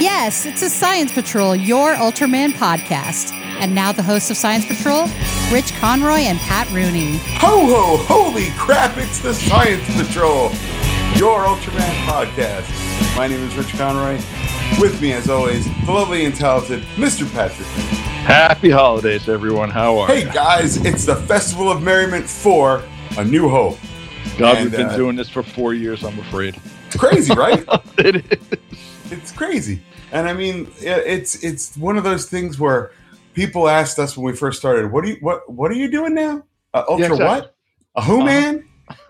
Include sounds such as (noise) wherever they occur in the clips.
Yes, it's a Science Patrol, your Ultraman podcast. And now the hosts of Science Patrol, Rich Conroy and Pat Rooney. Ho ho! Holy crap! It's the Science Patrol, your Ultraman podcast. My name is Rich Conroy. With me, as always, the lovely and talented Mr. Patrick. Happy holidays, everyone. How are you? Hey you? guys, it's the Festival of Merriment for A New Hope. God, and, we've been uh, doing this for four years, I'm afraid. It's crazy, right? (laughs) it is. It's crazy, and I mean, it's it's one of those things where people asked us when we first started, "What do you what what are you doing now? Uh, Ultra Yeah, exactly. what? A who man?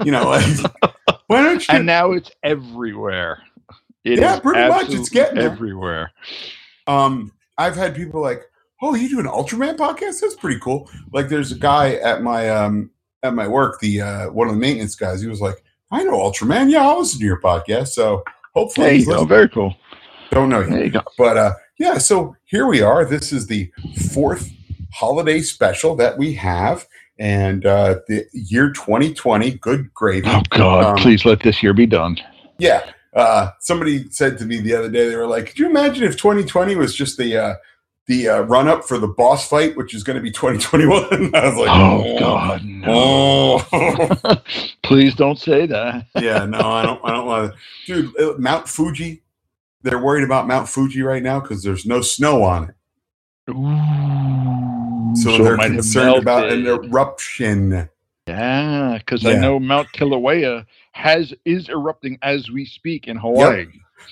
You know, like, (laughs) why don't you?" And now it's everywhere. It Yeah, pretty much. It's absolutely getting there. everywhere. Um, I've had people like, "Oh, you do an Ultraman podcast? That's pretty cool." Like, there's a guy at my um at my work, the uh one of the maintenance guys. He was like, "I know Ultraman. Yeah, I'll listen to your podcast." So hopefully, There you he's go. listening. Very cool. Don't know yet. There you go. but uh yeah. So here we are. This is the fourth holiday special that we have, and uh the year 2020. Good gravy. Oh, God. Um, please let this year be done. Yeah. Uh, somebody said to me the other day, they were like, "Could you imagine if 2020 was just the uh, the uh, run up for the boss fight, which is going to be 2021?" (laughs) I was like, Oh, God. No. Oh, (laughs) please don't say that. yeah, no, I don't. I don't want to, dude. uh, Mount Fuji. They're worried about Mount Fuji right now because there's no snow on it, Ooh, so, it they're might have concerned about an eruption. Yeah, because I know Mount Kilauea has is erupting as we speak in Hawaii.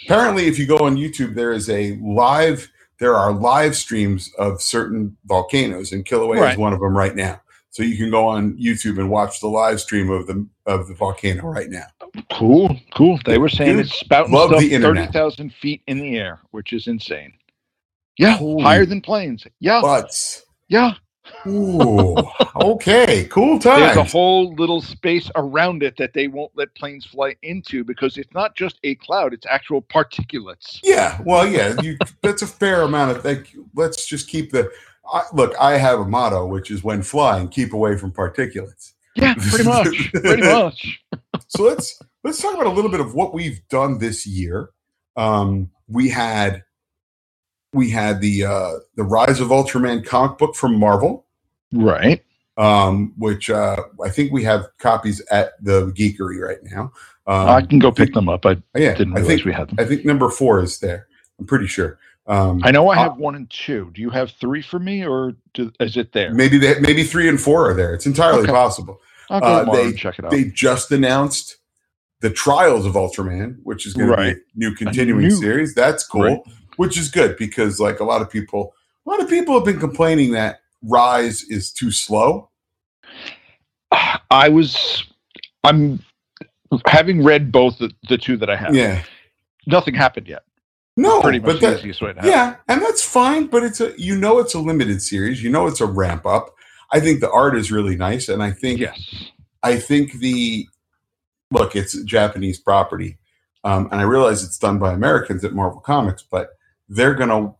Apparently, if you go on YouTube, there is a live. There are live streams of certain volcanoes, and Kilauea is one of them right now. So you can go on YouTube and watch the live stream of the of the volcano right now. Cool, cool. They were saying Dude, it's spouting love stuff thirty thousand feet in the air, which is insane. Yeah, Holy higher than planes. Yeah, But yeah. ooh, (laughs) okay, cool time. There's a whole little space around it that they won't let planes fly into because it's not just a cloud; it's actual particulates. Yeah, well, yeah, you, that's a fair amount of. Like, let's just keep the. I, look, I have a motto, which is when flying, keep away from particulates. Yeah, (laughs) pretty much. pretty much. (laughs) so let's let's talk about a little bit of what we've done this year. Um, we had we had the uh, the Rise of Ultraman comic book from Marvel, Right. um, which uh, I think we have copies at the Geekery right now. Um, I can go pick them up. I yeah, didn't I think we had them. I think number four is there. I'm pretty sure. Um, I know I uh, have one and two. Do you have three for me, or do, is it there? maybe they, maybe three and four are there. It's entirely Okay. possible. I'll go uh, they- and check it out. They just announced the Trials of Ultraman, which is going Right. to be a new continuing new- series. That's cool, Right. which is good because like a lot of people, a lot of people have been complaining that Rise is too slow. I was, I'm having read both the, the two that I have. Yeah, Nothing happened yet. No, Pretty much but the easiest way to have. yeah, and that's fine. But it's a you know it's a limited series. You know it's a ramp up. I think the art is really nice, and I think Yes. I think the look, it's Japanese property, um, and I realize it's done by Americans at Marvel Comics, but they're gonna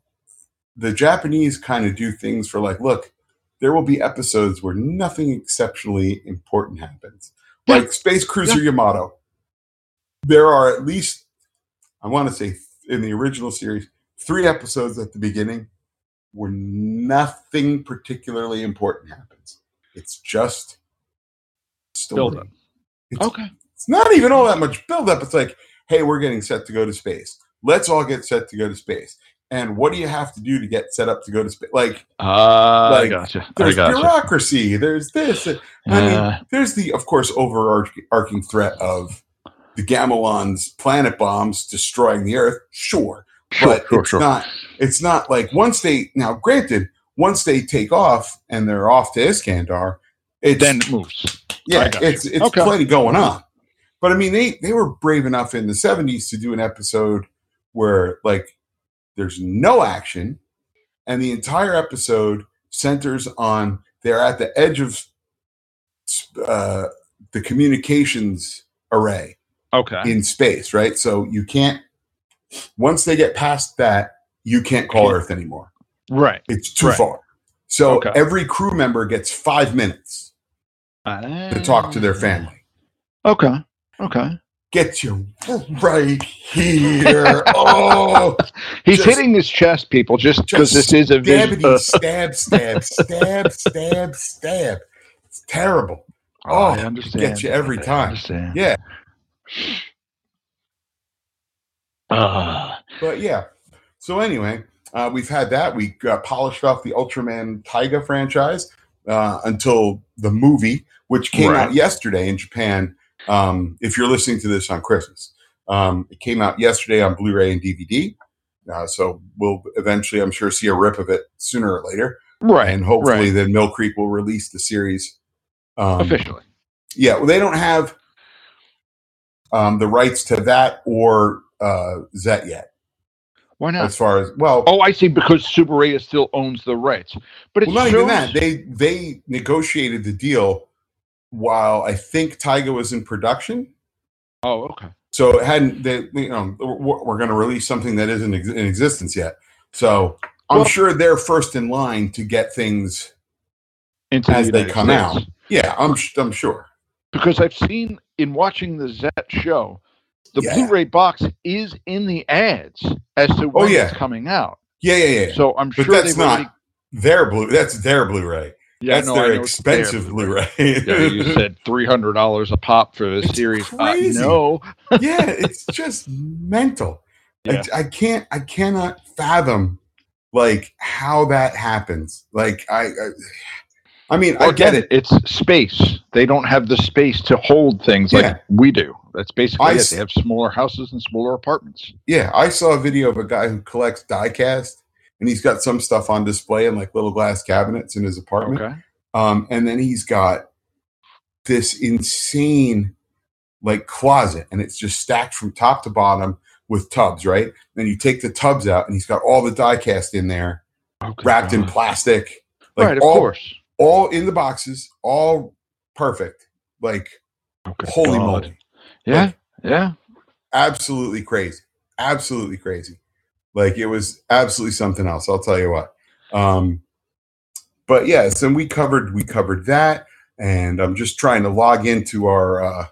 the Japanese kind of do things for like, look, there will be episodes where nothing exceptionally important happens, like Space Cruiser Yamato. There are at least, I want to say, in the original series, three episodes at the beginning where nothing particularly important happens. It's just story. Build up. It's, Okay. it's not even all that much build up. It's like, hey, we're getting set to go to space. Let's all get set to go to space. And what do you have to do to get set up to go to space? Like, Uh, Like, I gotcha. I there's gotcha. bureaucracy. There's this. I mean, Uh, there's the, of course, overarching threat of the Gamilon's planet bombs destroying the Earth. Sure, sure, but sure, it's sure. not. It's not like once they now. Granted, once they take off and they're off to Iskandar, it then it moves. yeah, you. it's it's Okay. plenty going on. But I mean, they they were brave enough in the '70s to do an episode where like there's no action, and the entire episode centers on they're at the edge of uh, the communications array Okay. in space, right? So you can't once they get past that, you can't call Earth anymore. right. It's too Right. far. So Okay. every crew member gets five minutes to talk to their Ah. family. Okay. Okay. get you right here. (laughs) Oh, He's Just- hitting his chest, people, just because this is a vis- stabbity, uh, stab, stab, stab, (laughs) stab, stab. It's terrible. Oh, I understand. gets you every I time. understand. Yeah, (sighs) Ah, but yeah. So anyway, uh, we've had that. We uh, polished off the Ultraman Taiga franchise uh, until the movie, which came Right. out yesterday in Japan. Um, if you're listening to this on Christmas, um, it came out yesterday on Blu-ray and DVD. Uh, so we'll eventually, I'm sure, see a rip of it sooner or later, right. and hopefully, right. then Mill Creek will release the series. Um, Officially. yeah, well, they don't have um, the rights to that or uh, Zet yet, Why not? as far as well. Oh, I see. Because Tsuburaya still owns the rights, but it well, not shows, even that. They they negotiated the deal while I think Taiga was in production. oh, okay. So it hadn't. They, you know, we're, going to release something that isn't in existence yet. So I'm Well- sure they're first in line to get things. Into the As they come States. out. Yeah, I'm I'm sure. because I've seen in watching the Zet show, the Yeah. Blu-ray box is in the ads as to when Oh, yeah. it's coming out. Yeah, yeah, yeah. So I'm but sure that's not already. their blue. That's their Blu-ray. Yeah, that's no, their it's their expensive Blu-ray. Yeah, you said (laughs) three hundred dollars a pop for the It's series. Uh, no, (laughs) yeah, it's just mental. Yeah. I, I can't I cannot fathom like how that happens. Like I I, I mean, I get again, it. It's space. They don't have the space to hold things Yeah. like we do. That's basically I it. They have smaller houses and smaller apartments. Yeah, I saw a video of a guy who collects diecast and he's got some stuff on display in like little glass cabinets in his apartment. Okay. Um, and then he's got this insane like closet and it's just stacked from top to bottom with tubs, right? And you take the tubs out and he's got all the diecast in there Okay. wrapped in plastic. Like right, of all, course. All in the boxes, all perfect. Like Okay. holy God. moly. Yeah, Like, yeah. absolutely crazy. Absolutely crazy. Like it was absolutely something else. I'll tell you what. Um but yes, and we covered we covered that and I'm just trying to log into our uh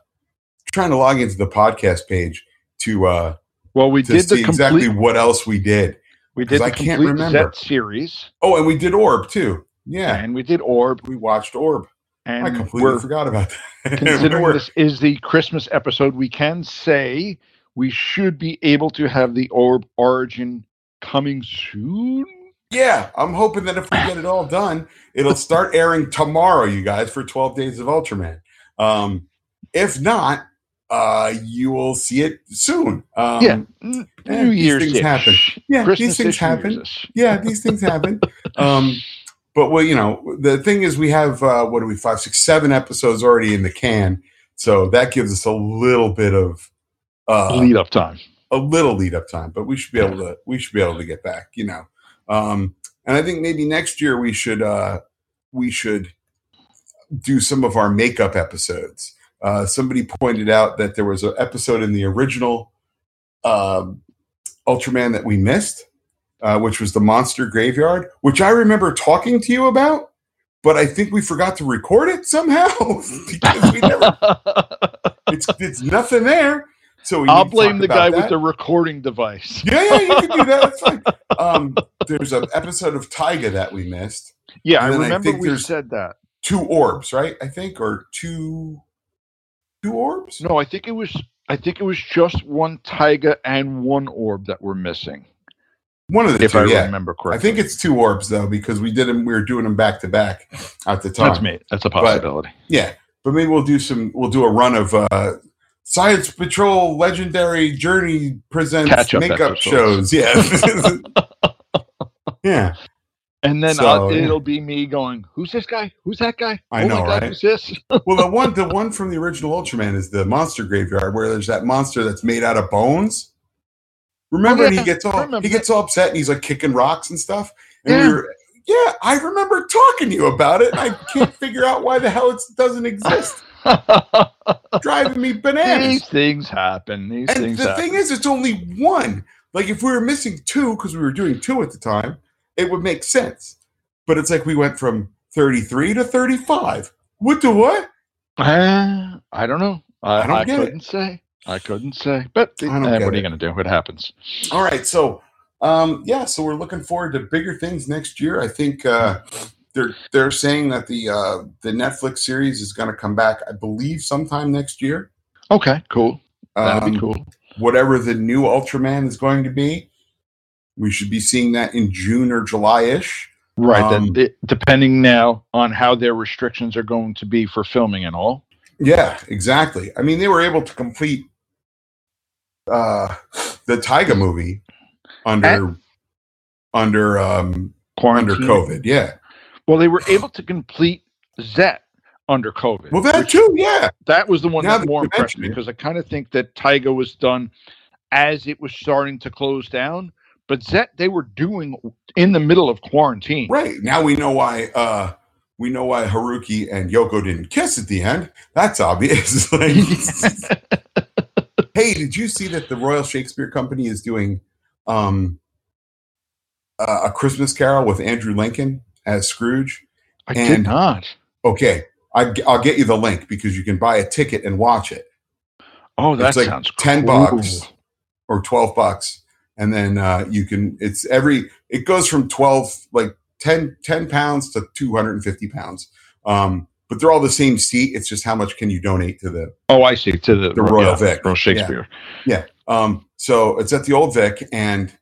trying to log into the podcast page to uh Well, we did see complete. exactly what else we did. we did. the I can't remember. Series, Oh, and we did Orb too. Yeah. and we did Orb, We watched Orb. and I completely forgot about that. (laughs) considering this is the Christmas episode, we can say we should be able to have the Orb Origin coming soon. Yeah, I'm hoping that if we get it all done, it'll start airing tomorrow, you guys, for 12 Days of Ultraman. Um, if not, uh, you will see it soon. Um, yeah, New these Year's things ish. happen. Yeah, Christmas these things happen. Yeah, these things happen. (laughs) Um, but well, you know, the thing is, we have uh, what are we five, six, seven episodes already in the can, so that gives us a little bit of uh, Lead up time. a little lead up time, but we should be able to we should be able to get back, you know. Um, and I think maybe next year we should uh, we should do some of our makeup episodes. Uh, somebody pointed out that there was an episode in the original um, Ultraman that we missed, uh, which was the Monster Graveyard, which I remember talking to you about, but I think we forgot to record it somehow (laughs) because we never. (laughs) It's it's nothing there. So we I'll blame the guy that. with the recording device. Yeah, yeah, you can do that. (laughs) Um, there's an episode of Taiga that we missed. Yeah, I I remember think we said that. Two orbs, right? I think, or two, two orbs. No, I think it was. I think it was just one Taiga and one orb that were missing, One of the if two. I yeah, remember I think it's two orbs though because we did them. We were doing them back to back at the time. that's me. That's a possibility. Yeah, but maybe we'll do some. We'll do a run of uh, Science Patrol Legendary Journey presents Catch-up makeup episodes. shows. Yeah, (laughs) yeah. And then So, it'll be me going, "Who's this guy? Who's that guy? I oh know, God, right? Who's this?" (laughs) Well, the one, the one from the original Ultraman is the Monster Graveyard, where there's that monster that's made out of bones. Remember, Oh, and yeah, he gets all he gets all upset, and he's like kicking rocks and stuff. And Yeah. we were, yeah, I remember talking to you about it. I can't (laughs) figure out why the hell it doesn't exist. (laughs) Driving me bananas. These things happen. These things. And things the happen. thing is, it's only one. Like if we were missing two because we were doing two at the time, it would make sense. But it's like we went from 33 to 35. What the what? Uh, (sighs) I don't know. I, I don't I get it. couldn't say. I couldn't say, but I don't eh, what are you going to do? It happens. All right, so um, yeah, so we're looking forward to bigger things next year. I think uh, they're they're saying that the uh, the Netflix series is going to come back. I believe sometime next year. Okay, cool. That'd be Um, cool. Whatever the new Ultraman is going to be, we should be seeing that in June or July ish. Right. um, that it, depending now on how their restrictions are going to be for filming and all. Yeah, exactly. I mean, they were able to complete uh, the Taiga movie under under um, under Quarantine. COVID. Yeah. Well, they were able to complete Zet under COVID. Well, that too. Yeah. that was the one Now that more impressed me because I kind of think that Taiga was done as it was starting to close down. But Zet, they were doing in the middle of quarantine. Right. Now we know why uh we know why Haruki and Yoko didn't kiss at the end. That's obvious. (laughs) Like, (laughs) hey, did you see that the Royal Shakespeare Company is doing um uh, a Christmas Carol with Andrew Lincoln as Scrooge? I did not. Okay, I, will get you the link because you can buy a ticket and watch it. Oh, that It's like sounds 10 cool. bucks. or 12 bucks and then uh, you can it's every it goes from 12 like 10 10 pounds to 250 pounds um but they're all the same seat it's just how much can you donate to the Oh, I see. To the, The Royal yeah, Vic. Royal Shakespeare. yeah um so it's at the old vic and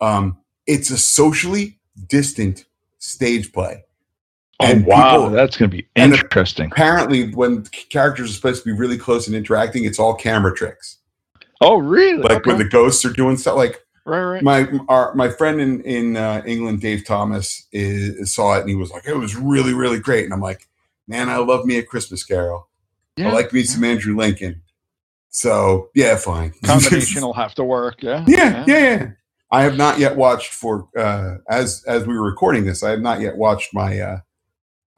um it's a socially distant stage play Oh, And wow. people- That's going to be interesting. apparently when characters are supposed to be really close and interacting it's all camera tricks oh, really? like okay. when the ghosts are doing stuff like right, right. my our, my friend in in uh, England, Dave Thomas, is, saw it and he was like, "It was really really great." And I'm like, "Man, I love me a Christmas Carol. yeah. I like me some Andrew Lincoln." So yeah, fine. (laughs) combination will have to work. Yeah. yeah, yeah, yeah. I have not yet watched for uh, as as we were recording this. I have not yet watched my uh,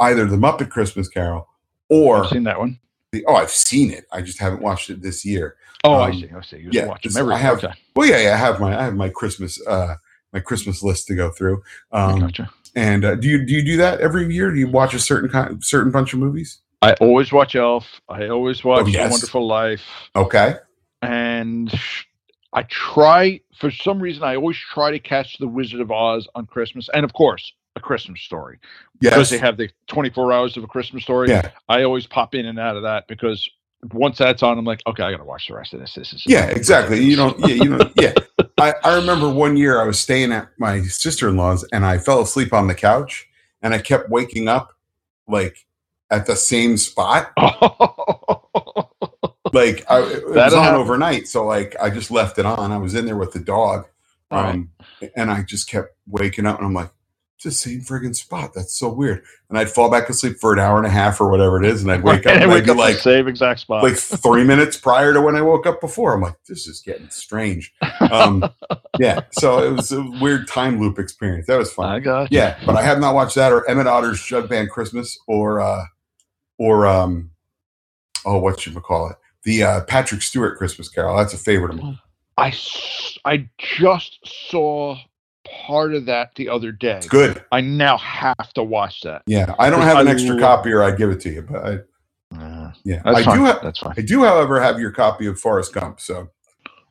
either the Muppet Christmas Carol or I've seen that one. the. Oh, I've seen it. I just haven't watched it this year. Oh, I Um, see. I see. You yeah, watch them every I have- okay. Well, yeah, yeah. I have my I have my Christmas uh, my Christmas list to go through. Um, gotcha. And uh, do you do you do that every year? Do you watch a certain kind, certain bunch of movies? I always watch Elf. I always watch Oh, yes. Wonderful Life. Okay, and I try for some reason I always try to catch the Wizard of Oz on Christmas, and of course a Christmas story because they have the 24 hours of a Christmas story. yeah, I always pop in and out of that because once that's on, I'm like, okay, I got to watch the rest of this. This is yeah, exactly. You don't, yeah, you know, yeah. I, I remember one year I was staying at my sister in law's and I fell asleep on the couch and I kept waking up like at the same spot. (laughs) Like I, it was That'll on happen. overnight, so like I just left it on. I was in there with the dog, Right. um, and I just kept waking up, and I'm like, the same friggin' spot. That's so weird. And I'd fall back asleep for an hour and a half or whatever it is, and I'd wake up and (laughs) and I'd be up the like, same exact spot. like three minutes prior to when I woke up before. I'm like, this is getting strange. Um, (laughs) yeah, so it was a weird time loop experience. That was fun. I got you. Yeah, but I have not watched that or Emmett Otter's Jug Band Christmas or uh or um oh what should we call it? The uh Patrick Stewart Christmas Carol. That's a favorite of mine. I I just saw part of that the other day. It's good. I now have to watch that. Yeah. I don't have an I extra love- copy or I'd give it to you, but I Uh, yeah. I fine. do have that's fine. I do however have your copy of Forrest Gump, so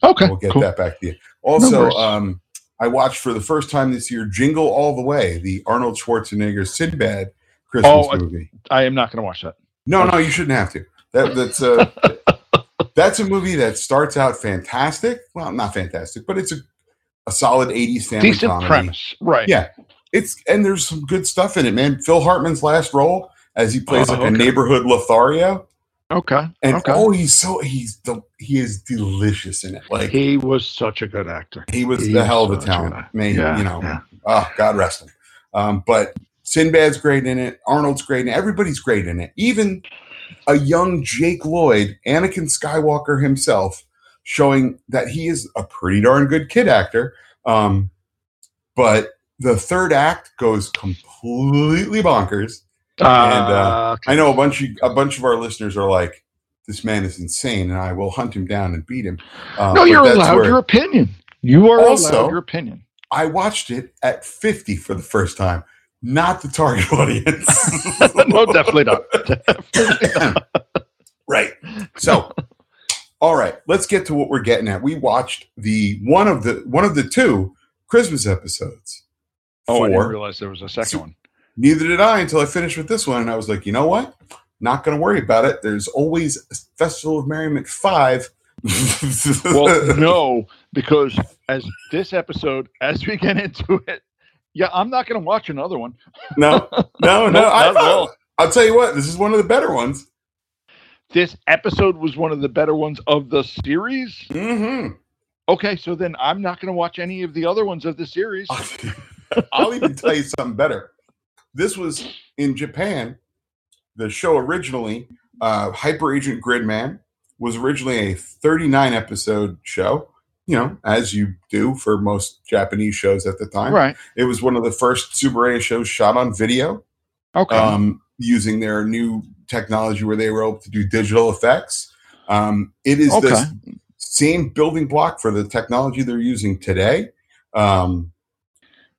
Okay, we'll get cool. that back to you. Also, um I watched for the first time this year Jingle All the Way, the Arnold Schwarzenegger Sinbad Christmas Oh, I- movie. I am not going to watch that. No, no, you shouldn't have to. That, that's a (laughs) that's a movie that starts out fantastic. Well, not fantastic, but it's a, a solid '80s family Decent comedy. premise, right? Yeah, it's and there's some good stuff in it, man. Phil Hartman's last role as he plays Oh, like a neighborhood Lothario, Okay. and okay. oh, he's so he's the he is delicious in it. Like he, was such a good actor. He was he the hell of a such a talent, man. Yeah, you know, yeah. oh God rest him. Um, but Sinbad's great in it. Arnold's great in it. Everybody's great in it. Even a young Jake Lloyd, Anakin Skywalker himself, showing that he is a pretty darn good kid actor. Um, but the third act goes completely bonkers. uh, okay. I know a bunch of a bunch of our listeners are like, "This man is insane," and I will hunt him down and beat him. Uh, no, you're allowed your opinion. You are Also- allowed your opinion. I watched it at 50 for the first time, not the target (laughs) audience. (laughs) no, definitely not. (laughs) Definitely not. right. So, All right, let's get to what we're getting at. We watched the one of the one of the two Christmas episodes. Oh, I didn't realize there was a second one. Neither did I until I finished with this one, and I was like, you know what? Not going to worry about it. There's always Festival of Merriment five. (laughs) Well, no, because as this episode, as we get into it, yeah, I'm not going to watch another one. no, no, no. (laughs) Nope, I not at all. thought, I'll tell you what. This is one of the better ones. This episode was one of the better ones of the series. Mm-hmm. Okay, so then I'm not going to watch any of the other ones of the series. (laughs) I'll even tell you something better. This was in Japan. The show originally, uh, Hyper Agent Gridman, was originally a 39 episode show. You know, as you do for most Japanese shows at the time. Right. It was one of the first Super 8 shows shot on video, Okay. um, using their new technology where they were able to do digital effects. Um, it is Okay. the same building block for the technology they're using today. Um,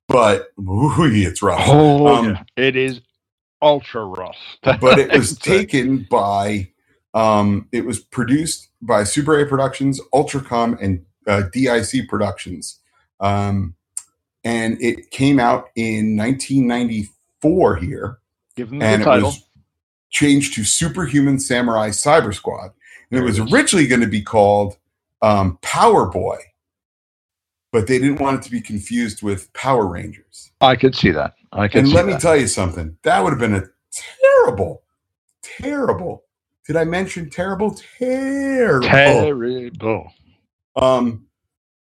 but ooh, it's rough. oh, um, yeah. it is ultra rough. (laughs) but it was taken by um, it was produced by Tsuburaya Productions, Ultracom, and uh, DIC Productions, um, and it came out in 1994 here, Give them and the it was changed to Superhuman Samurai Cyber Squad, and it was originally going to be called um, Power Boy, but they didn't want it to be confused with Power Rangers. I could see that. I could And let me tell you something. That would have been a terrible, terrible. Did I mention terrible? Terrible. Terrible. um,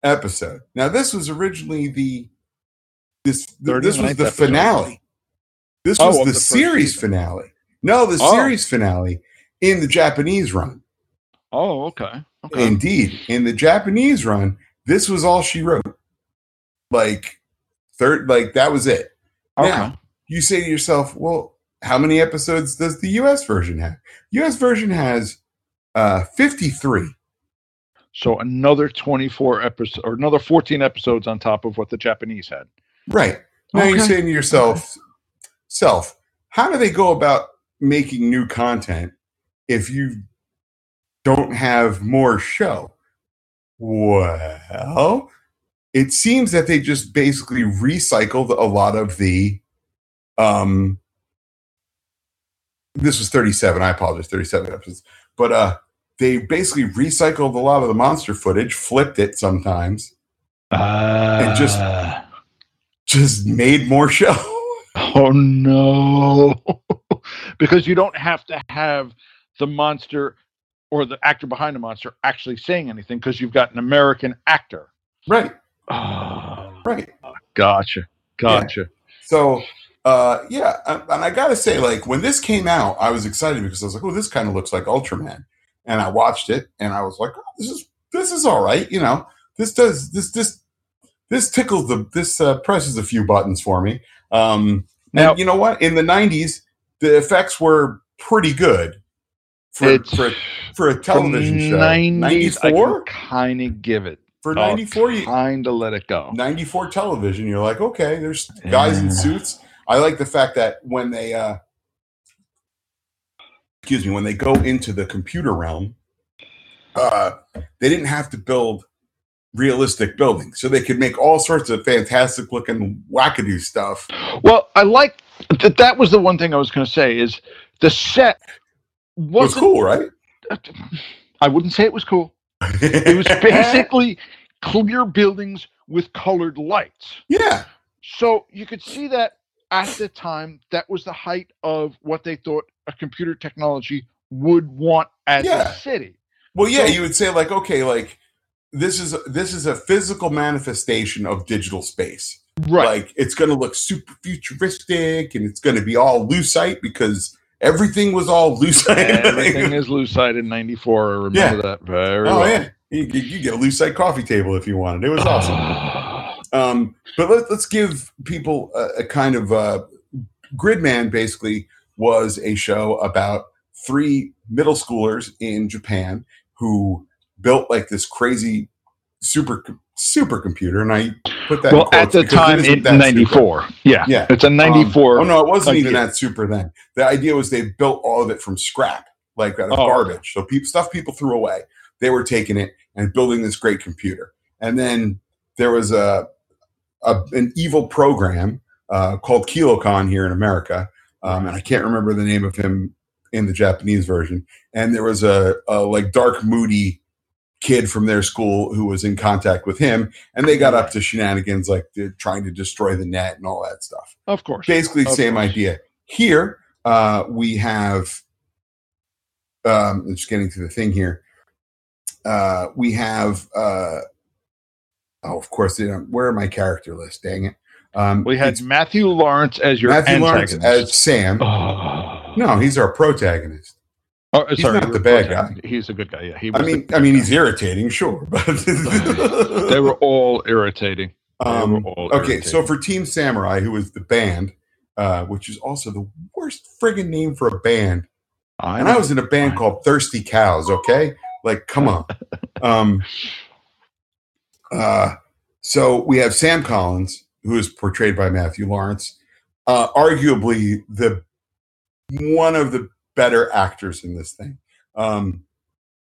episode. Now, this was originally the this th- this was the episode. finale. This Oh, was of the, the series season. finale. No, the Oh. series finale in the Japanese run. Oh, okay. Okay. Indeed, in the Japanese run, this was all she wrote. Like third, like that was it. okay. Now, you say to yourself, well, how many episodes does the US version have? US version has uh 53. So another 24 episodes or another 14 episodes on top of what the Japanese had. Right. Now you're saying to yourself, self, how do they go about making new content if you don't have more show? Well, it seems that they just basically recycled a lot of the um this was 37 i apologize 37 episodes but uh they basically recycled a lot of the monster footage flipped it sometimes Uh, just- just made more (laughs) show oh no. (laughs) because you don't have to have the monster or the actor behind the monster actually saying anything because you've got an American actor. right Oh, right gotcha. Gotcha. so uh yeah and and i gotta say like when this came out i was excited because i was like oh this kind of looks like ultraman and i watched it and i was like oh, this is this is all right you know this does this this this tickles the this uh, presses a few buttons for me. Um Now- you know what? In the 90s the effects were pretty good for for, for a television show. 94 kind of give it. for 94 you, Kind of let it go. 94 television you're like okay there's guys in suits. I like the fact that when they uh excuse me when they go into the computer realm uh they didn't have to build realistic buildings so they could make all sorts of fantastic looking wackadoo stuff Well, I like that. That was the one thing I was going to say is the set was cool right I wouldn't say it was cool. It was (laughs) basically clear buildings with colored lights. yeah So you could see that at the time, that was the height of what they thought a computer technology would want as Yeah. a city. well yeah So- you would say like okay like this is this is a physical manifestation of digital space Right. Like it's going to look super futuristic and it's going to be all lucite because everything was all lucite. (laughs) Everything is lucite in 94. I remember that very oh well. yeah, you, you get a lucite coffee table if you wanted. It was awesome. (sighs) Um, but let, let's give people a, a kind of uh, Gridman. Basically, was a show about three middle schoolers in Japan who built like this crazy super supercomputer, and I put that. in well, at the it time, super. 94. Yeah. Yeah. It's a 94. Um, oh no, it wasn't even that super then. The idea was they built all of it from scrap, like out of Oh. garbage. So people stuff people threw away. they were taking it and building this great computer. And then there was a, a an evil program uh, called Kilokahn here in America, um, and I can't remember the name of him in the Japanese version. And there was a, a like dark, moody kid from their school who was in contact with him, and they got up to shenanigans like trying to destroy the net and all that stuff. Of course. Basically, Of same course. idea. Here, uh, we have. Um, I'm just getting to the thing here. Uh, we have. Uh, oh, of course. Where are my character list? Dang it. Um, We had Matthew Lawrence as your Matthew Lawrence antagonist. as Sam. Oh. No, he's our protagonist. Oh, He's sorry, not the bad guy. He's a good guy. Yeah, he I mean, I mean, he's irritating, sure, but (laughs) they were all irritating. Um, were all okay, so for Team Samurai, who is the band, uh, which is also the worst friggin' name for a band, I and I was in a band called Thirsty Cows. Okay, like come on. (laughs) um, uh, so we have Sam Collins, who is portrayed by Matthew Lawrence, uh, arguably the one of the better actors in this thing. Um,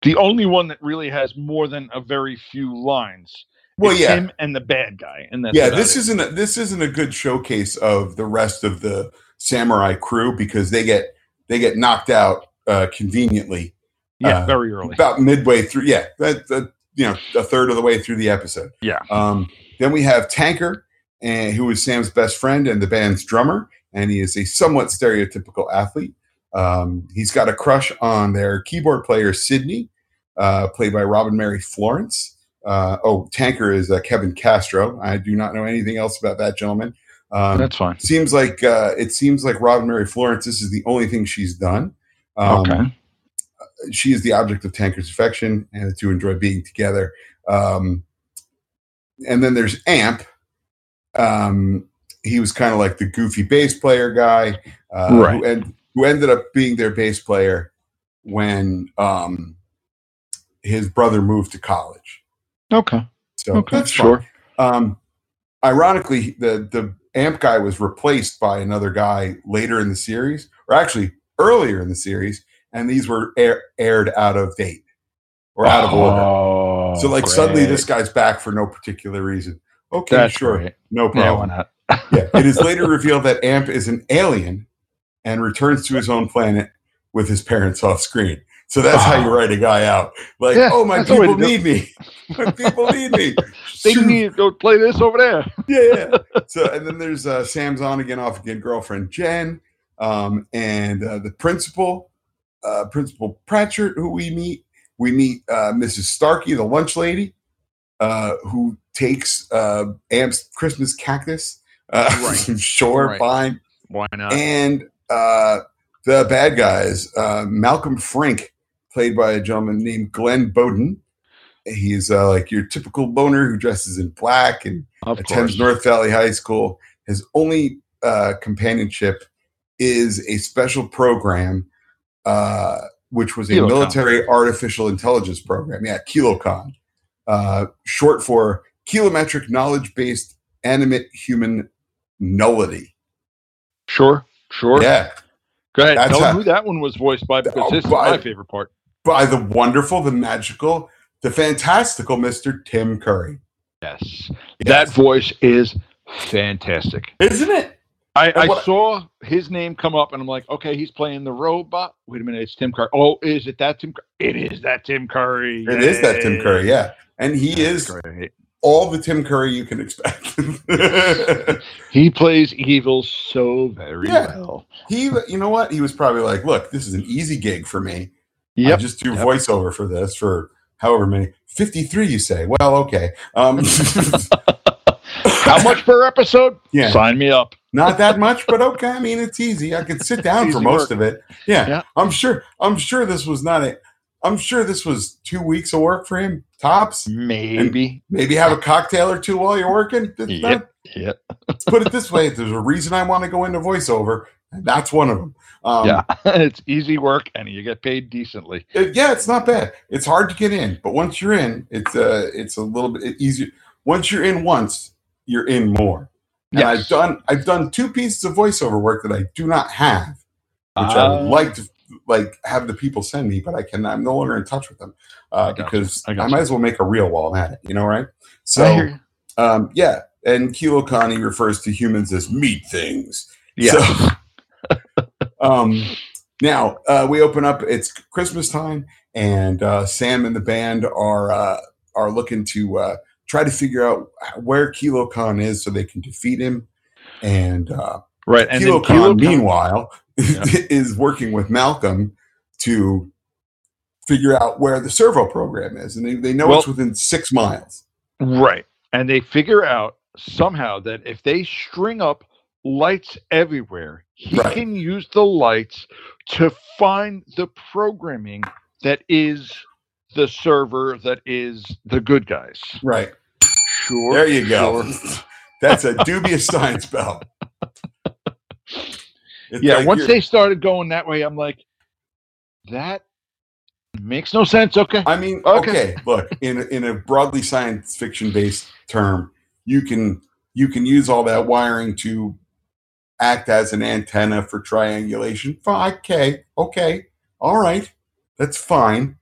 the only one that really has more than a very few lines. well, yeah, him and the bad guy, and that's yeah. This isn't a, this isn't a good showcase of the rest of the samurai crew because they get they get knocked out uh, conveniently yeah, uh, very early. about midway through. Yeah, that, that you know a third of the way through the episode. Yeah. Um, then we have Tanker, and who is Sam's best friend and the band's drummer, and he is a somewhat stereotypical athlete. Um, he's got a crush on their keyboard player Sydney, uh, played by Robin Mary Florence. Uh, oh, Tanker is uh, Kevin Castro. I do not know anything else about that gentleman. Um, that's fine. seems like uh, it seems like Robin Mary Florence. This is the only thing she's done. Um, okay. she is the object of Tanker's affection, and the two enjoy being together. Um, and then there's Amp. Um, he was kind of like the goofy bass player guy, uh, Right. who, en- who ended up being their bass player when um, his brother moved to college. Okay. So Okay. that's fine. Sure. Um, ironically, the the amp guy was replaced by another guy later in the series, or actually earlier in the series, and these were air, aired out of date or out of order. Oh, So like suddenly this guy's back for no particular reason. Okay, That's sure, great. no Yeah, why problem. not? Yeah, it is later revealed that Amp is an alien and returns to his own planet with his parents off screen. So that's how you write a guy out. Like, Yeah, oh, my that's the way people need me. (laughs) My people need me. They Shoot. need to go play this over there. yeah, yeah. So and then there's uh, Sam's on again, off again girlfriend Jen, um, and uh, the principal, uh, Principal Pratchett, who we meet. We meet uh, Mrs. Starkey, the lunch lady, uh, who takes uh, Amp's Christmas cactus. Uh, Right. (laughs) sure, Right. fine. Why not? And uh, the bad guys, uh, Malcolm Frank, played by a gentleman named Glen Beaudin. He's uh, like your typical boner who dresses in black and of attends course. North Valley High School. His only uh, companionship is a special program, uh, which was a military artificial intelligence program. Yeah, Kilokahn, uh, short for Kilometric Knowledge Based Animate Human Nullity. Sure. Sure. Yeah, Go ahead. That's Tell how- who that one was voiced by because Oh, this is by- my favorite part. by the wonderful, the magical, the fantastical Mr. Tim Curry. Yes. Yes. That voice is fantastic. Isn't it? I, I what- saw his name come up and I'm like, okay, he's playing the robot. Wait a minute, it's Tim Curry. Oh, is it that Tim Curry? It is that Tim Curry. It is that Tim Curry, yeah. And he That's is great. All the Tim Curry you can expect. (laughs) He plays evil so very Yeah. well. he, you know what? He was probably like, "Look, this is an easy gig for me. I just do Yep. voiceover for this for however many. Fifty-three, you say? Well, okay. Um, (laughs) How much per episode? (laughs) Yeah. Sign me up. not that much, but okay. I mean, it's easy. I could sit down for most work. of it. Yeah, Yeah. I'm sure. I'm sure this was not a. I'm sure this was two weeks of work for him tops. Maybe. Maybe have a cocktail or two while you're working. It's Yep. Yep. let's put it this way: there's a reason I want to go into voiceover, and that's one of them. Um, yeah. (laughs) it's easy work and you get paid decently. it- yeah, it's not bad. It's hard to get in, but once you're in, it's uh, it's a little bit easier. Once you're in once, you're in more. And I've done I've done two pieces of voiceover work that I do not have, which I Ah. would like to like have the people send me, but I can. I'm no longer in touch with them uh, because I I, might as well make a reel while I'm at it. You know, right? So um, yeah, and Kilo refers to humans as meat things. Yeah. So, (laughs) um, now uh, we open up. It's Christmas time, and uh, Sam and the band are uh, are looking to uh, try to figure out where Kilokahn is so they can defeat him. And uh, right. And Kilo Kilo Khan, Khan- meanwhile, Yeah. (laughs) is working with Malcolm to figure out where the servo program is, and they, they know Well- it's within six miles. Right. And they figure out somehow that if they string up lights everywhere, he Right. can use the lights to find the programming that is the server that is the good guys. Right Sure. there, you go. sure. (laughs) That's a dubious science bell. (laughs) It's Yeah, like once they started going that way, I'm like, that makes no sense. Okay. I mean, Okay. okay. (laughs) look, in a, in a broadly science fiction based term, you can you can use all that wiring to act as an antenna for triangulation. Okay, okay, all right, that's fine.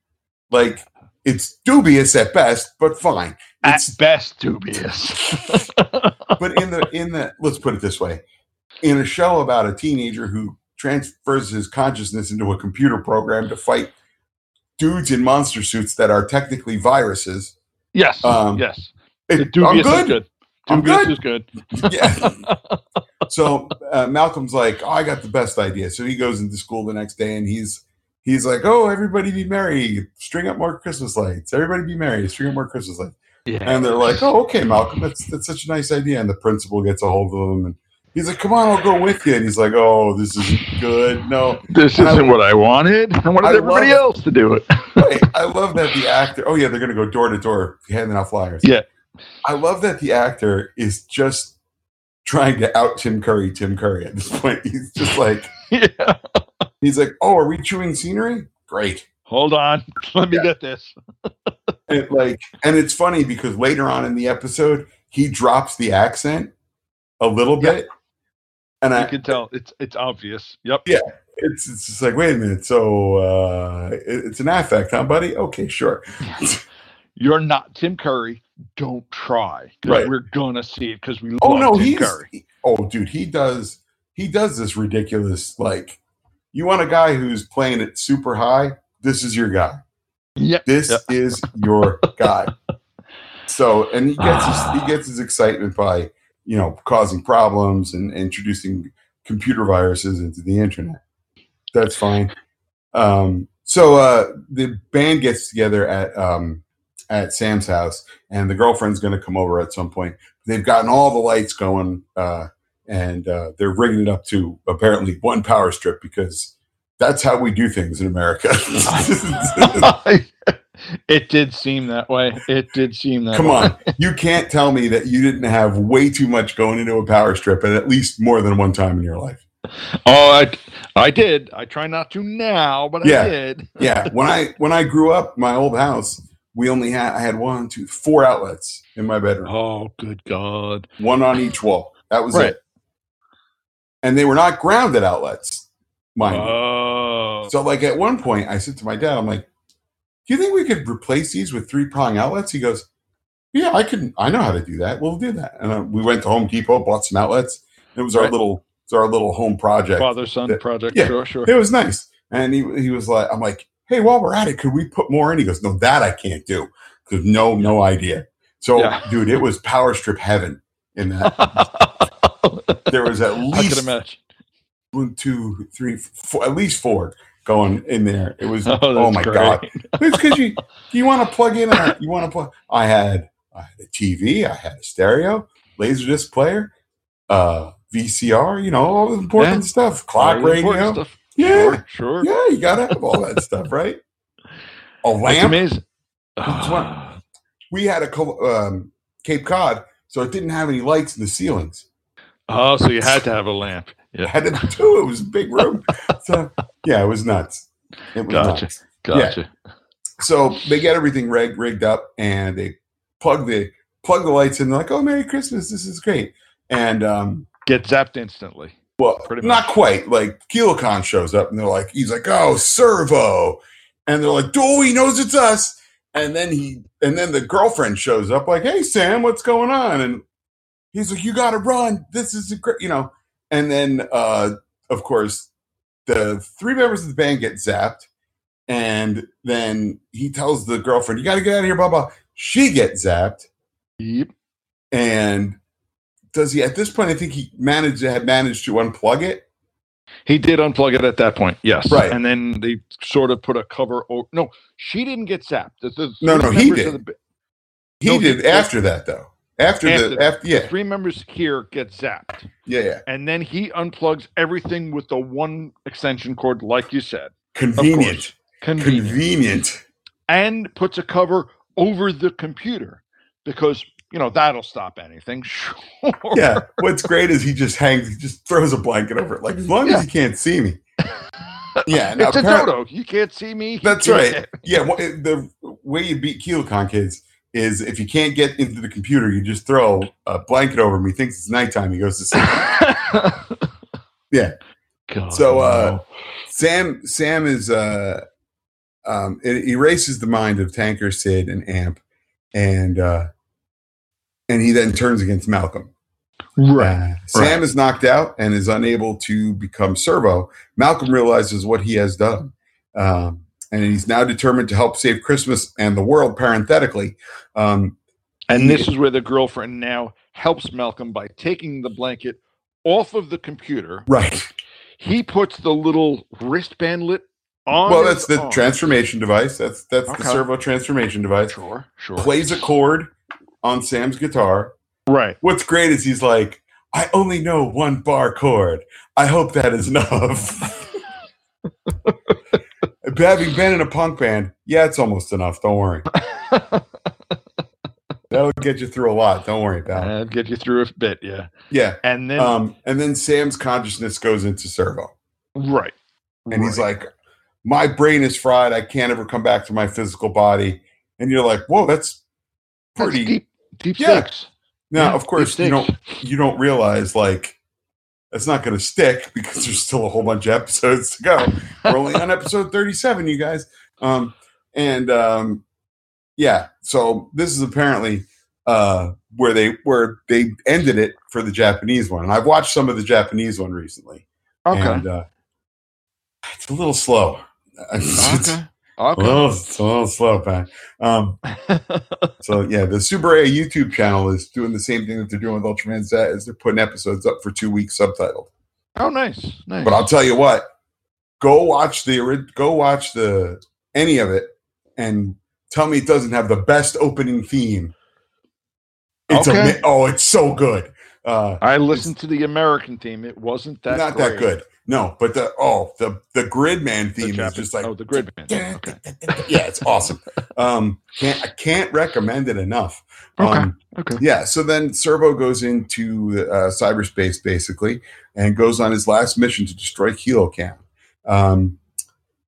Like it's dubious at best, but fine. At It's best, dubious. (laughs) but in the in the let's put it this way, in a show about a teenager who transfers his consciousness into a computer program to fight dudes in monster suits that are technically viruses. yes. Um, yes. it- I'm good. good. I'm Dubious good. is good. (laughs) Yeah. (laughs) so uh, Malcolm's like, "Oh, I got the best idea." So he goes into school the next day, and he's he's like, "Oh, everybody be merry! String up more Christmas lights! Everybody be merry! String up more Christmas lights!" Yeah. And they're like, "Oh, okay, Malcolm, that's that's such a nice idea." And the principal gets a hold of them and he's like, "Come on, I'll go with you." And he's like, "Oh, this isn't good. No." This And isn't what I wanted. (laughs) I wanted I everybody love- else to do it. (laughs) I, I love that the actor. Oh yeah, they're gonna go door to door handing out flyers. Yeah. I love that the actor is just trying to out Tim Curry. Tim Curry at this point. He's just like (laughs) yeah. he's like, "Oh, are we chewing scenery? Great." Hold on. Let me Yeah. get this. And like, and it's funny because later on in the episode, he drops the accent a little bit, and You I can tell it's it's obvious. Yep. Yeah. it's it's just like, wait a minute. So uh, it- it's an affect, huh, buddy? Okay, sure. You're not Tim Curry. Don't try. Right. We're gonna see it because we love Oh no, Tim he's Curry. he- oh dude, he does he does this ridiculous like you want a guy who's playing it super high, this is your guy. Yep. This Yep. is your guy. (laughs) So and he gets his, he gets his excitement by, you know, causing problems and introducing computer viruses into the internet. That's fine. Um so uh the band gets together at um at Sam's house and the girlfriend's going to come over at some point they've gotten all the lights going uh, and uh, they're rigging it up to apparently one power strip because that's how we do things in America. (laughs) (laughs) (laughs) it did seem that way. It did seem that way. Come way. on, you can't tell me that you didn't have way too much going into a power strip at at least more than one time in your life. Oh, I, I did. I try not to now, but Yeah. I did. (laughs) Yeah, when I when I grew up, my old house, we only had I had one, two, four outlets in my bedroom, Oh, good God. one on each wall. That was Right. it, and they were not grounded outlets, mind you. Oh. So, like at one point, I said to my dad, "I'm like, do you think we could replace these with three prong outlets?" He goes, "Yeah, I can. I know how to do that. We'll do that." And uh, we went to Home Depot, bought some outlets. It was our Right. little, it's our little home project. Father son project. Yeah. Sure, sure. It was nice, and he he was like, "I'm like, hey, while we're at it, could we put more in?" He goes, "No, that I can't do because no, no idea." So, Yeah. dude, it was power strip heaven in that. (laughs) There was at least one, two, three, four, at least four going in there. It was (laughs) Oh, oh, my great. god! (laughs) It's because you (laughs) you want to plug in a you want to plug. I had I had a TV, I had a stereo, laser disc player, uh, VCR. You know all the important Yeah. stuff. Clock radio. stuff. Yeah, Sure, sure. yeah, you gotta have all that stuff, right? A lamp. That's what- (sighs) We had a um, Cape Cod, so it didn't have any lights in the ceilings. Oh, so you had to have a lamp. Yeah. had to do it. Was a big room. So yeah, it was nuts. It was Gotcha. nuts. Gotcha. so they get everything rig- rigged up and they plug the plug the lights in. They're like, "Oh, Merry Christmas! This is great." And um, Get zapped instantly. Well, Pretty not much. quite. Like Kilokahn shows up and they're like, he's like, oh, Servo. And they're like, oh, he knows it's us. And then he and then the girlfriend shows up, like, hey Sam, what's going on? And he's like, You gotta run. This is a great, you know. And then uh of course the three members of the band get zapped, and then he tells the girlfriend, You gotta get out of here, blah blah. She gets zapped, Yep. and does he at this point I think he managed had managed to unplug it. He did unplug it at that point, yes. Right. And then they sort of put a cover. Over, no, she didn't get zapped. The, the No, no, he did. the He No, did he- after that though. After, After the the- after yeah, Three members here get zapped, yeah, yeah. and then he unplugs everything with the one extension cord, like you said, Convenient. convenient, Convenient. and puts a cover over the computer because you know that'll stop anything. (laughs) Sure. Yeah. What's great is he just hangs, he just throws a blanket over it. Like as long Yeah. as he can't see me. (laughs) Yeah. now it's a dodo. You can't see me. That's right. (laughs) Yeah. wha- the way you beat Kilokahn kids is if you can't get into the computer, you just throw a blanket over him. He thinks it's nighttime. He goes to sleep. (laughs) Yeah. God, So, uh, no. Sam Sam is uh um it erases the mind of Tanker, Sid, and Amp, and uh and he then turns against Malcolm. right. Uh, Sam is knocked out and is unable to become Servo. Malcolm realizes what he has done. Um, and he's now determined to help save Christmas and the world, parenthetically. Um, And this is where the girlfriend now helps Malcolm by taking the blanket off of the computer. right. He puts the little wristbandlet on. Well, that's the arm. transformation device. That's that's Okay. the servo transformation device. Sure, sure. Plays a chord on Sam's guitar. Right. What's great is he's like, I only know one bar chord. I hope that is enough. (laughs) Having been in a punk band, yeah, it's almost enough. Don't worry. (laughs) That'll get you through a lot. Don't worry about it. That'll get you through a bit, yeah. Yeah. And then, Um, and then Sam's consciousness goes into servo. right. And he's like, My brain is fried. I can't ever come back to my physical body. And you're like, Whoa, that's That's pretty deep, deep Yeah. now Yeah, of course you don't you don't realize like that's not gonna stick because there's still a whole bunch of episodes to go. We're only on episode 37, you guys. Um, and um, yeah, so this is apparently uh, where they where they ended it for the Japanese one. And I've watched some of the Japanese one recently. Okay. And uh, it's a little slow. (laughs) It's, okay. a, little, a little slow, man. Um, (laughs) so yeah, the Super A YouTube channel is doing the same thing that they're doing with Ultraman Z is they're putting episodes up for two weeks subtitled. oh, nice. Nice. But I'll tell you what, go watch the go watch the any of it and tell me it doesn't have the best opening theme. It's Okay. ama- oh, it's so good. Uh, I listened to the American theme. It wasn't that not that good. No, but the oh the the Gridman The theme is just like oh, the grid band. (laughs) Okay. yeah, it's awesome. Um, can't I can't recommend it enough. Okay. Um, Okay. yeah, so then Servo goes into uh, cyberspace basically and goes on his last mission to destroy Kilokahn. Um,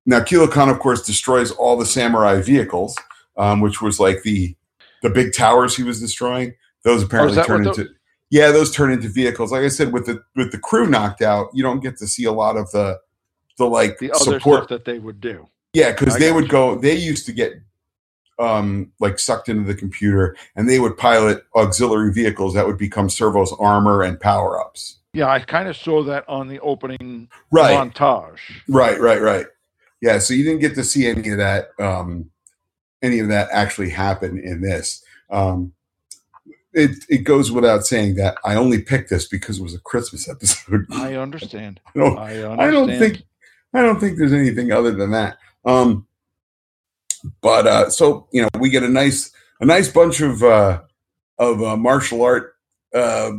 now, Kilokahn, of course, destroys all the samurai vehicles, um, which was like the the big towers he was destroying. Those apparently that turn what the- into yeah, those turn into vehicles. Like I said, with the with the crew knocked out, you don't get to see a lot of the the like The other support stuff that they would do. yeah, because they would you. go. They used to get um like sucked into the computer, and they would pilot auxiliary vehicles that would become servos armor and power ups. Yeah, I kind of saw that on the opening Right, montage. right, right, right. Yeah, so you didn't get to see any of that. um Any of that actually happen in this. Um It it goes without saying that I only picked this because it was a Christmas episode. I understand. (laughs) I don't, I understand. I don't think I don't think there's anything other than that. Um, but uh, so you know, we get a nice a nice bunch of uh, of uh, martial art uh,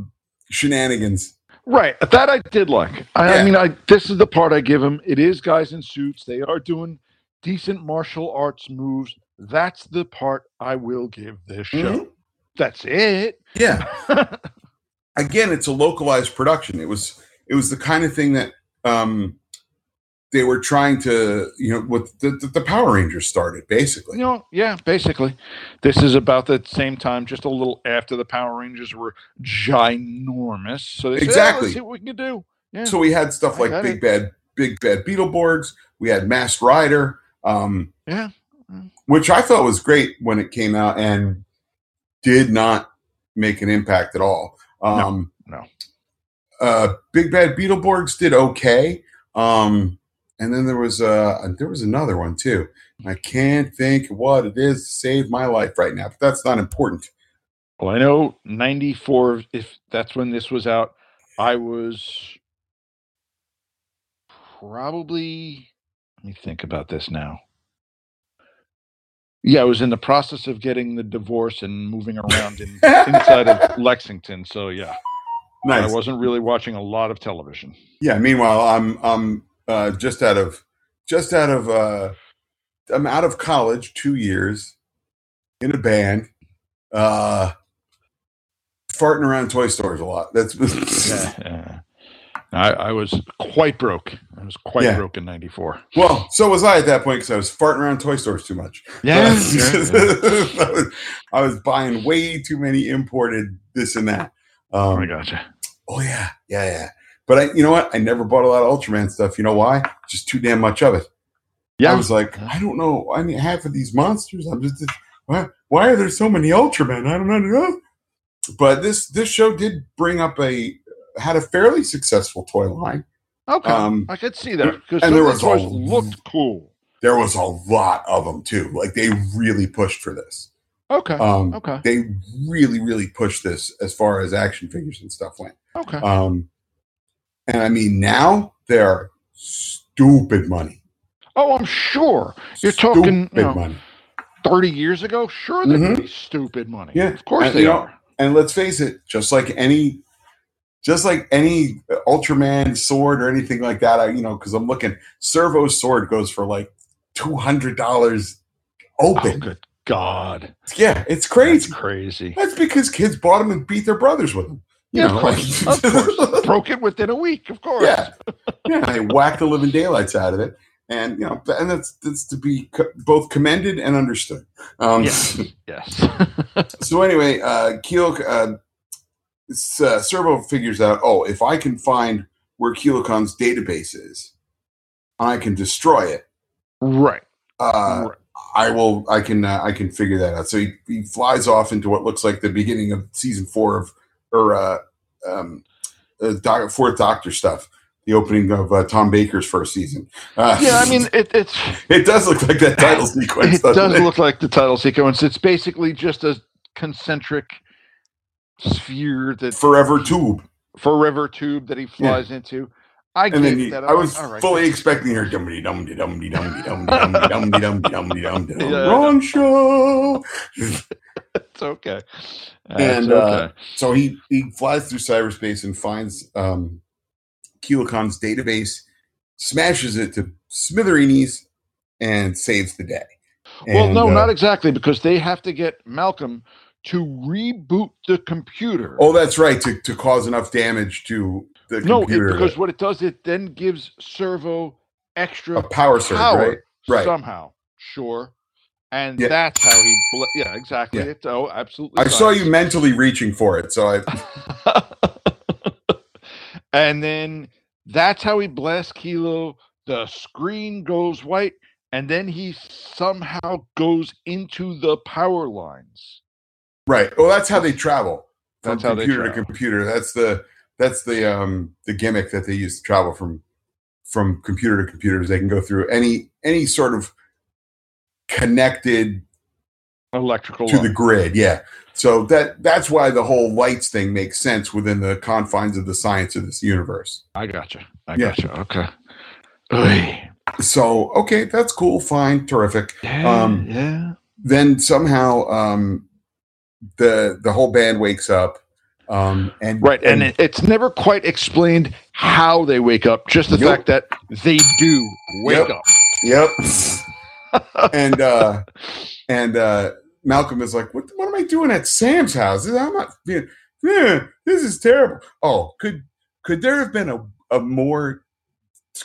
shenanigans. Right. That I did like. I, Yeah. I mean, I this is the part I give them. It is guys in suits. They are doing decent martial arts moves. That's the part I will give this show. Mhm. That's it. Yeah. (laughs) Again, it's a localized production. It was it was the kind of thing that um, they were trying to you know what the, the, Power Rangers started basically. you know, yeah, basically. This is about the same time, just a little after the Power Rangers were ginormous. So they said, "Oh, Exactly. see what we can do. Yeah. So we had stuff like Big it. Bad, Big Bad Beetleborgs. We had Masked Rider, um, Yeah. which I thought was great when it came out and did not make an impact at all. Um, no. Uh, Big Bad Beetleborgs did okay. Um, and then there was uh, there was another one too. I can't think what it is to save my life right now, but that's not important. Well, I know 94, if that's when this was out, I was probably, let me think about this now. Yeah, I was in the process of getting the divorce and moving around in, inside of (laughs) Lexington. So, yeah, Nice. I wasn't really watching a lot of television. Yeah. Meanwhile, I'm I'm uh, just out of just out of uh, I'm out of college, two years in a band, uh, farting around toy stores a lot. That's (laughs) Yeah. I, I was quite broke. I was quite Yeah. broke in 94. well. So was I at that point because I was farting around toy stores too much. Yeah. (laughs) I, yeah, (laughs) yeah. was, I was buying way too many imported this and that. Oh, Um, I gotcha. Oh yeah, yeah, yeah. But I, you know what? I never bought a lot of Ultraman stuff. You know why? Just too damn much of it. Yeah. I was like, I don't know. I mean, half of these monsters. I'm just, why? Why are there so many Ultraman? I don't know. But this this show did bring up a had a fairly successful toy line. Okay. Um, I could see that because and there was the toys a- looked cool. There was a lot of them too. Like they really pushed for this. Okay. Um, okay. They really, really pushed this as far as action figures and stuff went. Okay. Um, and I mean, now they're stupid money. oh, I'm sure. You're talking, Stupid you know, money. 30 years ago? Sure, they're Mhm. be stupid money. Yeah. Of course And, they you know, are. And let's face it, just like any, just like any Ultraman sword or anything like that, I you know, because I'm looking, Servo sword goes for like two hundred dollars Oh, open. good God. yeah, it's That's crazy. crazy. That's because kids bought them and beat their brothers with them. You Yeah, know, of course. like- of course. (laughs) Broke it within a week, of course. Yeah, yeah. They whacked the living daylights out of it, and you know, and that's that's to be co- both commended and understood. Um, Yes. Yes. (laughs) So anyway, uh, Keel, uh, uh, Servo figures out, oh, if I can find where Kilokahn's database is, I can destroy it. right. Uh, right. I will. I can. Uh, I can figure that out. So he, he flies off into what looks like the beginning of season four of, or uh, um, uh, doc, fourth Doctor stuff. The opening of uh, Tom Baker's first season. Uh, Yeah, I mean, it, it's (laughs) it does look like that title (laughs) sequence. it does look like the title sequence. It's basically just a concentric sphere that Forever Tube. forever tube that he flies into. I get And then he, that. I was like, right, fully expecting her dumpty dumpty dumpty dumpty dumpty dumpty dumpty dumpty dumpty wrong show. (laughs) It's okay. And, uh, okay. So he he flies through cyberspace and finds um Kilokahn's database, smashes it to smithereens, and saves the day. well, no, uh, not exactly, because they have to get Malcolm to reboot the computer. Oh, that's right. To to cause enough damage to the no, it, computer, because what it does, it then gives Servo extra a power surge, power right? Right. somehow. Sure. And Yeah. that's how he. Ble- yeah, exactly. Yeah. It's, oh, absolutely. I saw you mentally reaching for it, so I (laughs) and then that's how he blasts Kilo. The screen goes white, and then he somehow goes into the power lines. Right. Well, that's how they travel from That's how they computer to computer. That's the that's the um the gimmick that they use to travel from from computer to computers. They can go through any any sort of connected Electrical. to the grid. Yeah. So that that's why the whole lights thing makes sense within the confines of the science of this universe. I gotcha. I Yeah. gotcha. Okay. Oy. So okay, that's cool, fine, terrific. Yeah. Um, yeah. Then somehow um, the the whole band wakes up. Um, and Right, and it, it's never quite explained how they wake up. Just the Nope. fact that they do wake Yep. up. Yep. (laughs) and uh and uh Malcolm is like, What what am I doing at Sam's house? I'm not yeah, yeah, this is terrible. Oh, could could there have been a, a more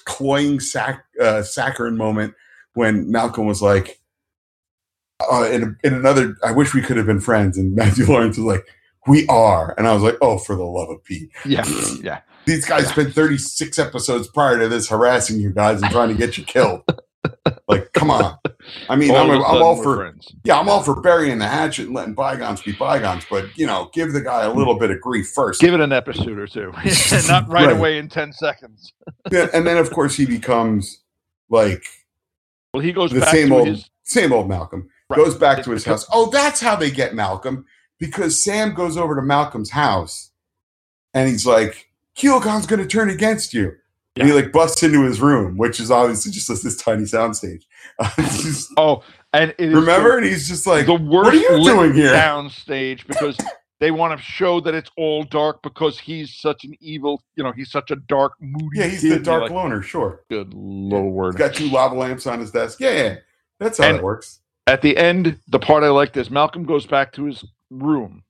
cloying sac uh saccharine moment when Malcolm was like uh in, in another I wish we could have been friends and Matthew (laughs) Lawrence was like we are. And I was like, oh, for the love of Pete. Yeah, (laughs) yeah. These guys spent 36 episodes prior to this harassing you guys and trying to get you killed. (laughs) like, come on. I mean, I'm, of a I'm all for friends. yeah, I'm all for burying the hatchet and letting bygones be bygones, but you know, give the guy a little bit of grief first. Give it an episode or two, not right, Right. away in ten seconds. Yeah, and then of course he becomes like Well, he goes the back same to old his same old Malcolm. Right. Goes back to his house. Oh, that's how they get Malcolm because Sam goes over to Malcolm's house and he's like, Kilokahn's going to turn against you. And he like busts into his room, which is obviously just this, tiny soundstage. (laughs) Oh, and it is remember? And he's just like, the, worst what are you doing here? down stage because they want to show that it's all dark because he's such an evil, you know, he's such a dark, moody. Yeah, he's kid, the dark like, loner, sure. Good lord. He's got two lava lamps on his desk. Yeah, yeah. That's how And- it works. At the end, the part I liked is Malcolm goes back to his room.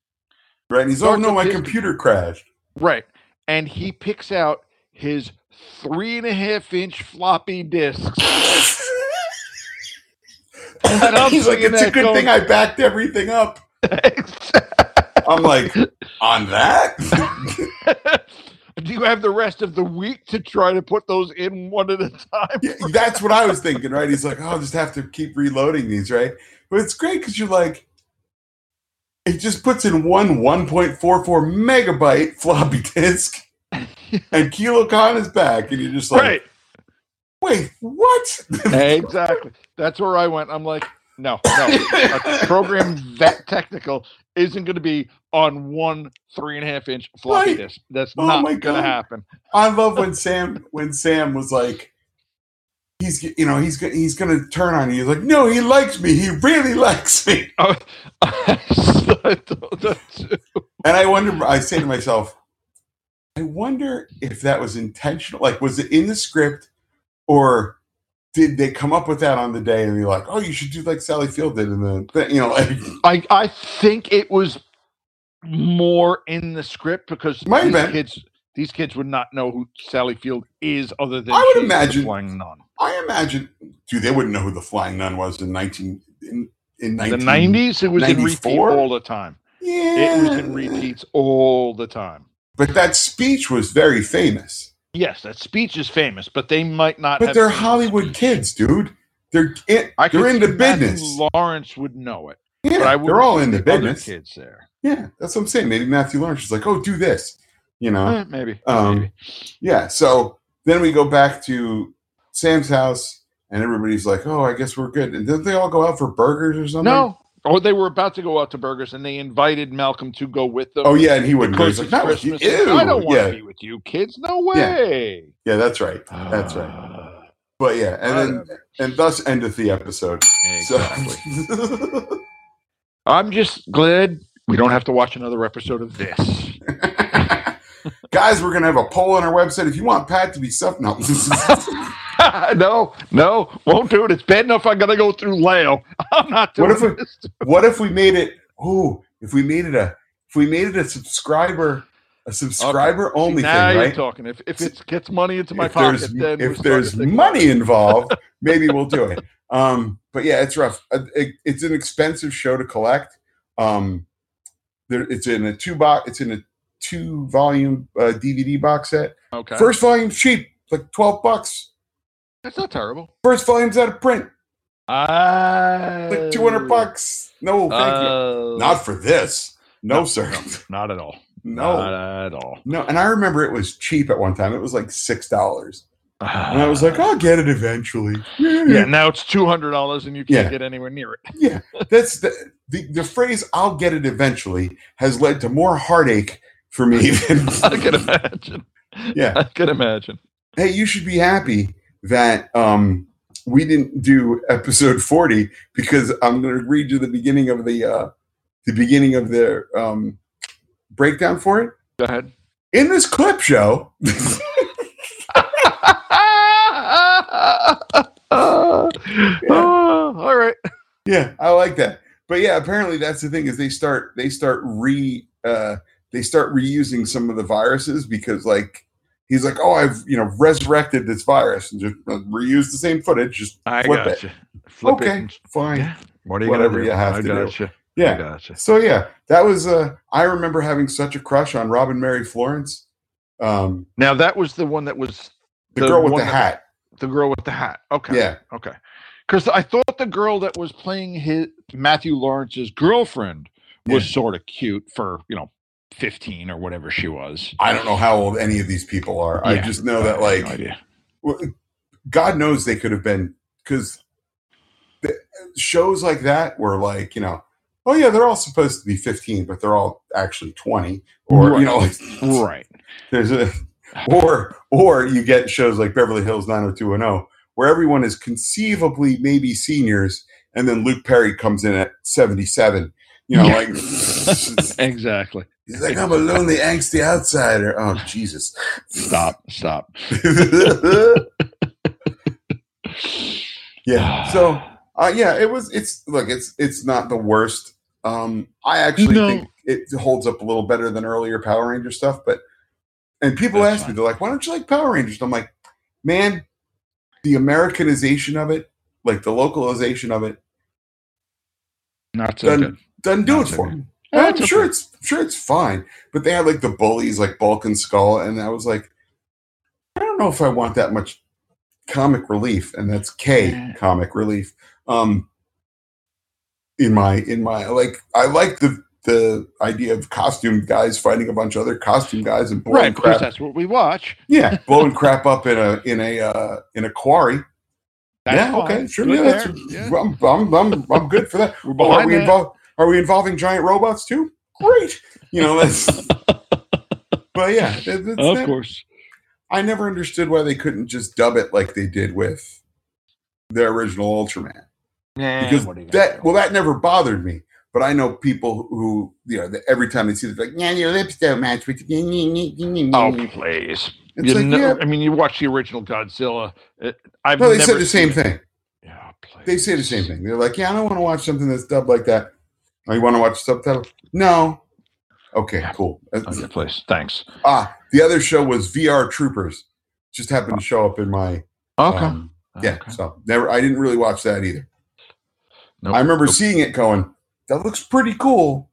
Right. And he's, oh no, my his- computer crashed. Right. And he picks out his three and a half inch floppy disks. (laughs) And I'm he's like, it's a good going- thing I backed everything up. (laughs) I'm like, on that? (laughs) Do you have the rest of the week to try to put those in one at a time? Yeah, that's what I was thinking, right? He's like, oh, I'll just have to keep reloading these, right? But it's great because you're like, it just puts in one 1.44 megabyte floppy (laughs) disk, and Kilokahn is back, and you're just like, right. wait, what? (laughs) exactly. That's where I went. I'm like, no, no. (laughs) A program that technical isn't going to be on one three and a half inch floppy Right. disk. That's Oh not going to happen. I love when Sam when Sam was like, he's you know he's he's gonna turn on you. He's like, no, he likes me. He really (laughs) likes me. (laughs) Oh, (laughs) I thought that too. And I wonder. I say to myself, I wonder if that was intentional. Like, was it in the script, or did they come up with that on the day and they're like, oh, you should do like Sally Field did in the you know, like I I think it was more in the script because Might these kids these kids would not know who Sally Field is other than I would the imagine- flying nun. I imagine, dude, they wouldn't know who the Flying Nun was in nineteen in in In 19, the nineties, it was in repeat all the time. Yeah, It was in repeats all the time. But that speech was very famous. Yes, that speech is famous, but they might not. But they're Hollywood kids, dude. They're in, I they're see into business. Lawrence would know it, Yeah, but I they're all into the business. kids there. Yeah, that's what I'm saying. Maybe Matthew Lawrence is like, oh, do this. You know, Eh, maybe. Um, maybe. yeah. So then we go back to Sam's house, and everybody's like, oh, I guess we're good. And didn't they all go out for burgers or something? No. Oh, they were about to go out to burgers, and they invited Malcolm to go with them. Oh yeah, and he wouldn't. because He's like, it's not with you. Christmas. Ew. I don't want yeah, to be with you kids. No way. yeah, that's right. That's right. right. But yeah, and then and thus endeth the episode. Exactly. So (laughs) I'm just glad we don't have to watch another episode of this. (laughs) (laughs) Guys, we're gonna have a poll on our website. If you want Pat to be something else, (laughs) no, no, won't do it. It's bad enough I got to go through Leo. I'm not doing What if we- what if we made it? Oh, if we made it a if we made it a subscriber a subscriber See, only now thing, you're right? talking. If, if it gets money into my if pocket, there's if there's to think about money involved, maybe we'll do it. Um, but yeah, it's rough. Uh, it- it's an expensive show to collect. Um, there, it's in a two box. It's in a two volume uh, DVD box set. Okay, First volume's cheap, like twelve bucks. that's not terrible. First volume's out of print, Uh, like two hundred bucks. No, thank you. uh, Not for this. No, no, sir. Not at all. No. Not at all. No, and I remember it was cheap at one time. It was like six dollars, and I was like, "I'll get it eventually." yeah. Now it's two hundred dollars, and you can't Yeah. get anywhere near it. yeah. That's the, the the phrase "I'll get it eventually" has led to more heartache for me (laughs) than. (laughs) I can imagine. Yeah. I can imagine. hey, you should be happy that um, we didn't do episode forty because I'm going to read you the beginning of the uh, the beginning of the um, breakdown for it Go ahead. in this clip show. (laughs) Oh, all right. Yeah, I like that. But yeah, apparently that's the thing is they start they start re uh they start reusing some of the viruses because like he's like, oh, I've you know resurrected this virus and just uh, reuse the same footage. Just I Flip got it. Flip okay, it. fine. Yeah. What you Whatever you have I to do. got you. Yeah. gotcha. So yeah, that was. Uh, I remember having such a crush on Robin Mary Florence, um, Now that was the one that was the, The girl with the hat. the girl with the hat. Okay. Yeah, Okay. Because I thought the girl that was playing his Matthew Lawrence's girlfriend was Yeah. sort of cute for you know fifteen or whatever she was. I don't know how old any of these people are. I just know that like no God knows they could have been because shows like that were like you know oh yeah they're all supposed to be 15 but they're all actually 20 or Right. you know like right. there's a or or you get shows like Beverly Hills 90210 where everyone is conceivably maybe seniors and then Luke Perry comes in at 77 you know Yeah. like (laughs) exactly. he's like I'm a lonely angsty outsider oh Jesus Stop. Stop. (laughs) yeah so Uh, yeah, it was. It's look. It's it's not the worst. Um, I actually No. think it holds up a little better than earlier Power Ranger stuff. But and people That's ask me, they're like, "Why don't you like Power Rangers?" I'm like, man, the Americanization of it, like the localization of it, Not so Done. good. doesn't do Not it so for good. me. I'm sure okay. it's sure it's fine, but they had like the bullies, like Bulk and Skull, and I was like, I don't know if I want that much comic relief, and that's K Yeah. comic relief. Um, in my in my like, I like the the idea of costume guys fighting a bunch of other costume guys and blowing Right, because crap. that's what we watch. Yeah, (laughs) blowing crap up in a in a uh, in a quarry. That's yeah, fine. okay, sure. Good Yeah, that's. Yeah. I'm, I'm, I'm, I'm good for that. (laughs) We're Oh, are we that. involved? Are we involving giant robots too? Great. You know, that's. (laughs) but yeah, it- it's Of that- course. I never understood why they couldn't just dub it like they did with the original Ultraman Yeah, because what are you gonna that do? well that never bothered me. But I know people who you know every time they see it, they're like, "Yeah, your lips don't match with." the Oh, please. It's You like, know- yeah. I mean, you watch the original Godzilla. It, I've No, they said the same it. thing. Yeah, please. They say the same thing. They're like, "Yeah, I don't want to watch something that's dubbed like that." Oh, you want to watch subtitle? No. Okay, Yeah. cool. Okay, please. Thanks. Ah, the other show was VR Troopers. Just happened to show up in my Okay. um, yeah. Okay. So never, I didn't really watch that either. Nope. I remember Nope. seeing it, going, "That looks pretty cool,"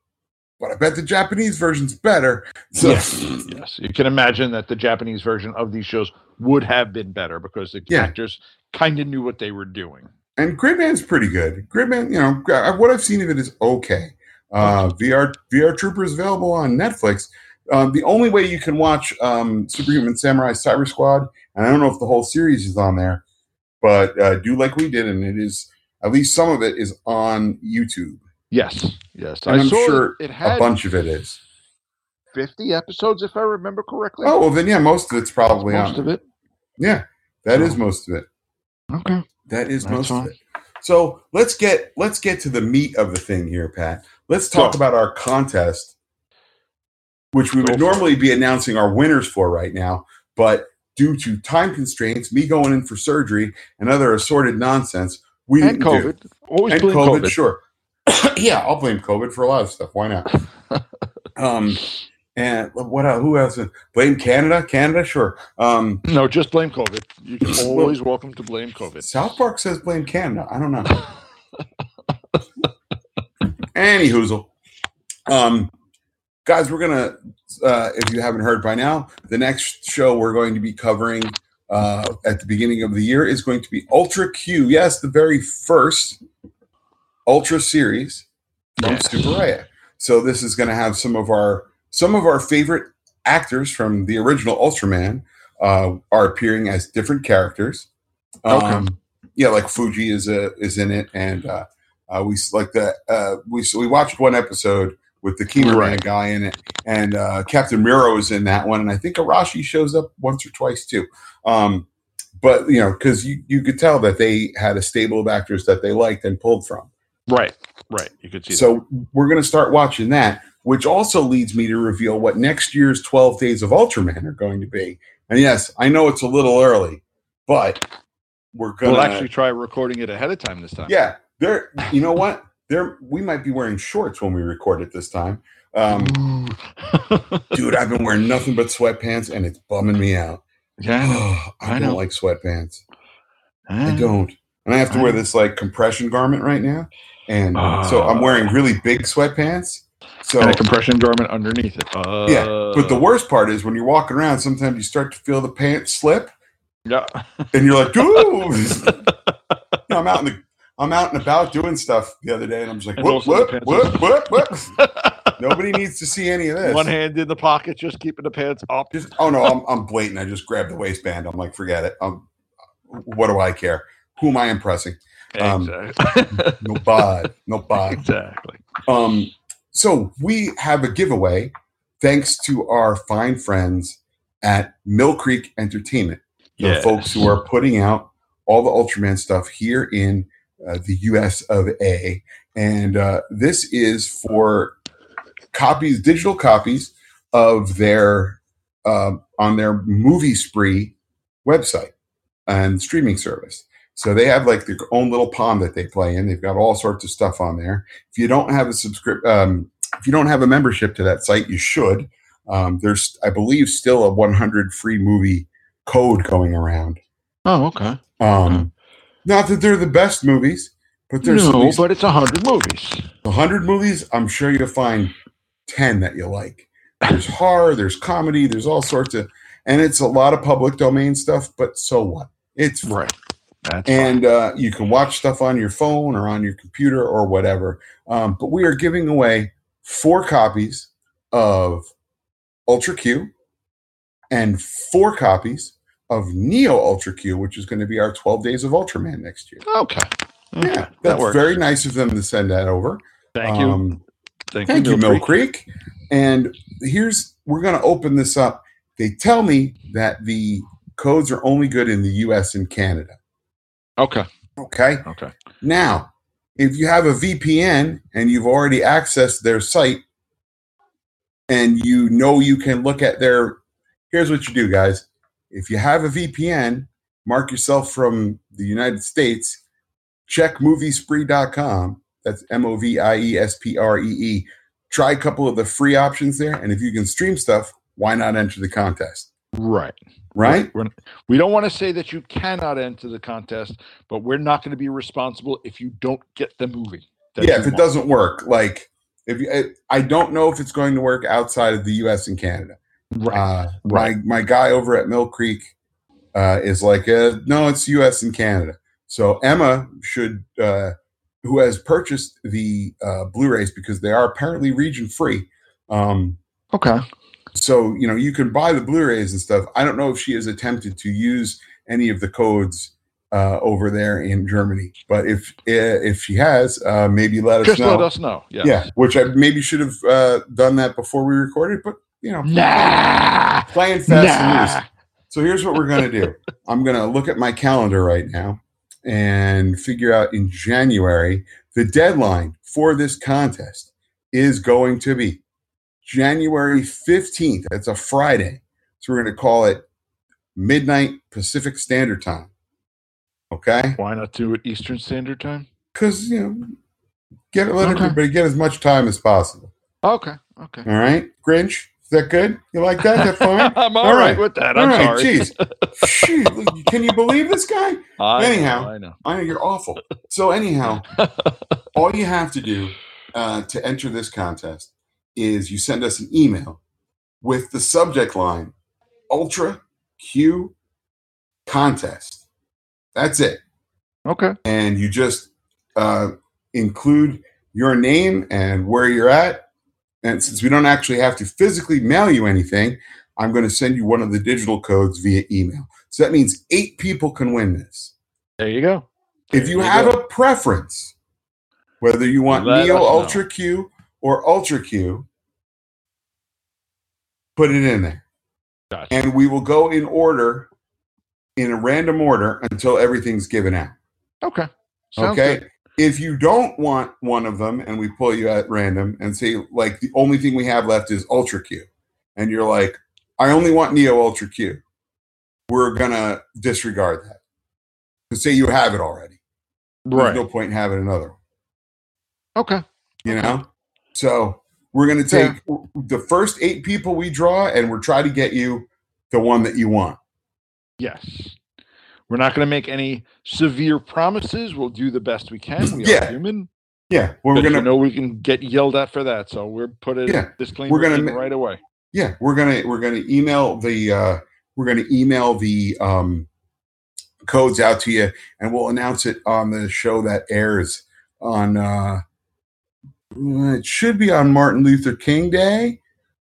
but I bet the Japanese version's better. So yes, yes. You can imagine that the Japanese version of these shows would have been better because the Yeah. actors kind of knew what they were doing. and Gridman's pretty good. Gridman, you know, what I've seen of it is okay. Uh, VR VR Troopers available on Netflix. Um, the only way you can watch um, Superhuman Samurai Cyber Squad, and I don't know if the whole series is on there, but uh, do like we did, and it is at least some of it is on YouTube. Yes, yes. And I'm saw sure it A had bunch of it is. 50 episodes, if I remember correctly. Oh well, then yeah, most of it's probably most on. of it. Yeah, that is So- most of it. Okay. That is That's most of it. So let's get let's get to the meat of the thing here, Pat. Let's talk Go. about our contest, which we would normally be announcing our winners for right now, but due to time constraints, me going in for surgery and other assorted nonsense, we And didn't do. COVID. Always And blame COVID, COVID. sure. (coughs) yeah, I'll blame COVID for a lot of stuff. Why not? (laughs) um, and what? else? Who else? Blame Canada? Canada, sure. Um, No, just blame COVID. You're (coughs) always welcome to blame COVID. South Park says blame Canada. I don't know. Any hoozle. Um, guys, we're gonna. Uh, if you haven't heard by now, the next show we're going to be covering uh, at the beginning of the year is going to be Ultra Q. Yes, the very first Ultra series from Raya. So this is going to have some of our some of our favorite actors from the original Ultraman uh, are appearing as different characters. Okay. Um, yeah, like Fuji is a, is in it, and uh, uh, we like that. Uh, we so we watched one episode with the Kima Man Right. guy in it, and uh, Captain Miro is in that one, and I think Arashi shows up once or twice too. Um, but you know, because you you could tell that they had a stable of actors that they liked and pulled from. Right, right. You could see So we're going to start watching that, which also leads me to reveal what next year's 12 Days of Ultraman are going to be. And yes, I know it's a little early, but we're that. going We'll to actually try recording it ahead of time this time. Yeah, there you know what? There we might be wearing shorts when we record it this time. Um (laughs) dude, I've been wearing nothing but sweatpants and it's bumming me out. yeah, I know. (sighs) I, I don't know. like sweatpants. I Ah, don't. and I have to wear Right. this like compression garment right now, and so I'm wearing really big sweatpants. So and a compression garment underneath it. Uh, yeah, but the worst part is when you're walking around, sometimes you start to feel the pants slip, yeah, and you're like, (laughs) "Ooh!" I'm out in the I'm out and about doing stuff the other day, and I'm just like, "Whoop whoop whoop whoop whoop." Nobody needs to see any of this. one hand in the pocket, just keeping the pants up. Just oh no, I'm I'm blatant. I just grabbed the waistband. I'm like, forget it. Um, what do I care? Who am I impressing? Um, Exactly. no Nobody. exactly. Um, so we have a giveaway thanks to our fine friends at Mill Creek Entertainment, the Yes. folks who are putting out all the Ultraman stuff here in uh, the U.S. of A. And uh, this is for copies, digital copies of their um on their Movie Spree website and streaming service. So they have like their own little pond that they play in. They've got all sorts of stuff on there. If you don't have a subscript, um, if you don't have a membership to that site, you should. Um, there's, I believe, still a 100 free movie code going around. Oh, okay. Um, Not that they're the best movies, but there's no, but it's hundred movies. 100 movies. I'm sure you'll find 10 that you like. There's horror, there's comedy, there's all sorts of, and it's a lot of public domain stuff. But so what? It's Right. That's and uh, you can watch stuff on your phone or on your computer or whatever. Um, but we are giving away four copies of Ultra Q and four copies of Neo Ultra Q, which is going to be our 12 Days of Ultraman next year. okay. Okay. Yeah, that that's works. very nice of them to send that over. Thank you. Um, Thank, Thank you, Mill Mill Creek. And here's we're going to open this up. They tell me that the codes are only good in the U.S. and Canada. Okay. Okay. Okay. Now, if you have a VPN and you've already accessed their site and you know you can look at their here's what you do guys. If you have a VPN, mark yourself from the United States, check moviespree.com. That's M O V I E S P R E E. Try a couple of the free options there and if you can stream stuff, why not enter the contest? Right. Right? We're, we don't want to say that you cannot enter the contest, but we're not going to be responsible if you don't get the movie. yeah if it want. doesn't work like if you, I- i don't know if it's going to work outside of the us and canada Right. uh, right. my my guy over at mill creek uh, is like uh, no it's us and canada so emma should uh, who has purchased the uh, blu-rays because they are apparently region free um, okay. So you know you can buy the blu-rays and stuff i don't know if she has attempted to use any of the codes uh, over there in germany but if if she has uh, maybe let us Just know let us know. Yes. yeah, which I maybe should have uh, done that before we recorded, but you know, Nah. playing fast and loose. So here's what we're gonna do. (laughs) I'm gonna look at my calendar right now and figure out in January the deadline for this contest is going to be January 15th. That's a Friday. So we're gonna call it midnight Pacific Standard Time. Okay, Why not do it Eastern Standard Time? because you know, get let Okay. everybody get as much time as possible. Okay. Okay. All right, Grinch, is that good? You like that? That fine? (laughs) I'm All all right. right with that. All I'm right, sorry. jeez. (laughs) Can you believe this guy? I Anyhow. know, I know. I know you're awful. So anyhow, (laughs) all you have to do uh, to enter this contest is you send us an email with the subject line Ultra Q Contest. That's it. Okay. and you just uh, include your name and where you're at. And since we don't actually have to physically mail you anything, I'm going to send you one of the digital codes via email. So that means eight people can win this. There you go. If you you have go. a preference, whether you want Let Neo us know. Ultra Q or Ultra Q, put it in there. Gotcha. And we will go in order, in a random order, until everything's given out. Okay. Sounds okay. good. If you don't want one of them and we pull you at random and say, like, the only thing we have left is Ultra Q, and you're like, I only want Neo Ultra Q, we're going to disregard that. To say you have it already. There's Right. no point in having another one, Okay. you Okay. know? So we're going to take the first eight people we draw and we're trying to get you the one that you want. Yes. We're not going to make any severe promises. We'll do the best we can. We Yeah. are human. Yeah, we're gonna you know we can get yelled at for that. So we're put a Yeah, disclaimer we're gonna in ma- right away. yeah we're gonna we're gonna email the uh, we're gonna email the um, codes out to you, and we'll announce it on the show that airs on. Uh, it should be on Martin Luther King Day,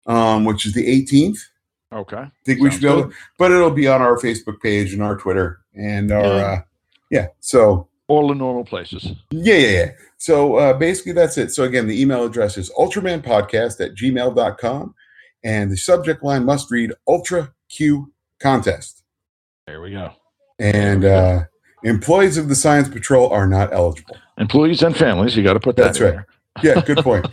um, which is the 18th. Okay. I think we should be Sounds able, but it'll be on our Facebook page and our Twitter and our Yeah. uh, yeah. So All the normal places. Yeah, yeah, yeah. So uh, basically, that's it. So again, the email address is ultramanpodcast at gmail.com. And the subject line must read Ultra Q Contest. There we go. And uh, employees of the Science Patrol are not eligible. Employees and families, you got to put that. That's right. Yeah, good point.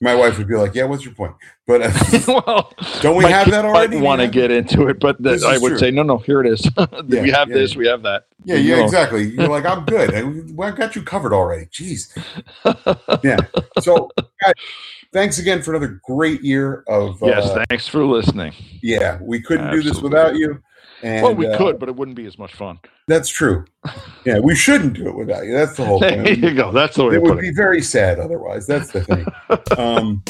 My wife would be like, "Yeah, what's your point?" But uh, (laughs) well, don't we have that already? Want to get into it, but that, I would true. say no, no. Here it is. (laughs) Yeah, we have yeah, this. yeah. We have that. Yeah, yeah, know. exactly. You're like, I'm good. (laughs) I, I got you covered already. Jeez. Yeah. So, guys, thanks again for another great year of. yes. uh, Thanks for listening. yeah, we couldn't do this without you. And, well, we uh, could, but it wouldn't be as much fun. That's true. Yeah, we shouldn't do it without you. That's the whole thing. There you go. That's the way It would be it. very sad otherwise. That's the thing. (laughs) um,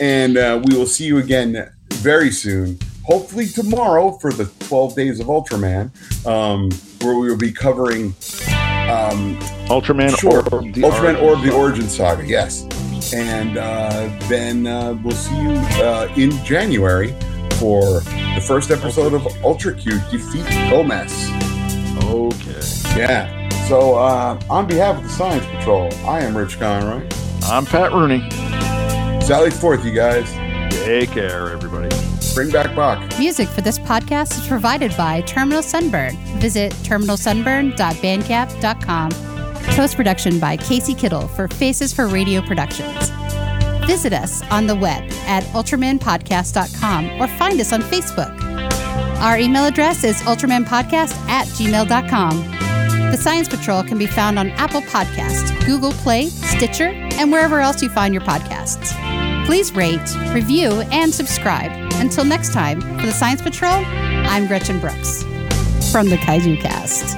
and uh, we will see you again very soon. Hopefully tomorrow for the 12 days of Ultraman, um, where we will be covering um, Ultraman Sure. Orb. the Ultraman Orb: The Origin Saga. Yes, and uh, then uh, we'll see you uh, in January for the first episode of Ultra Q Defeat Gomess. Okay. Yeah. So, uh, on behalf of the Science Patrol, I am Rich Conroy. I'm Pat Rooney. Sally forth, you guys. Take care, everybody. Bring back Bach. Music for this podcast is provided by Terminal Sunburn. Visit terminalsunburn.bandcamp.com. Post production by Casey Kittel for Faces for Radio Productions. Visit us on the web at ultramanpodcast.com or find us on Facebook. Our email address is ultramanpodcast at gmail.com. The Science Patrol can be found on Apple Podcasts, Google Play, Stitcher, and wherever else you find your podcasts. Please rate, review, and subscribe. Until next time, for the Science Patrol, I'm Gretchen Brooks from the Kaiju Cast.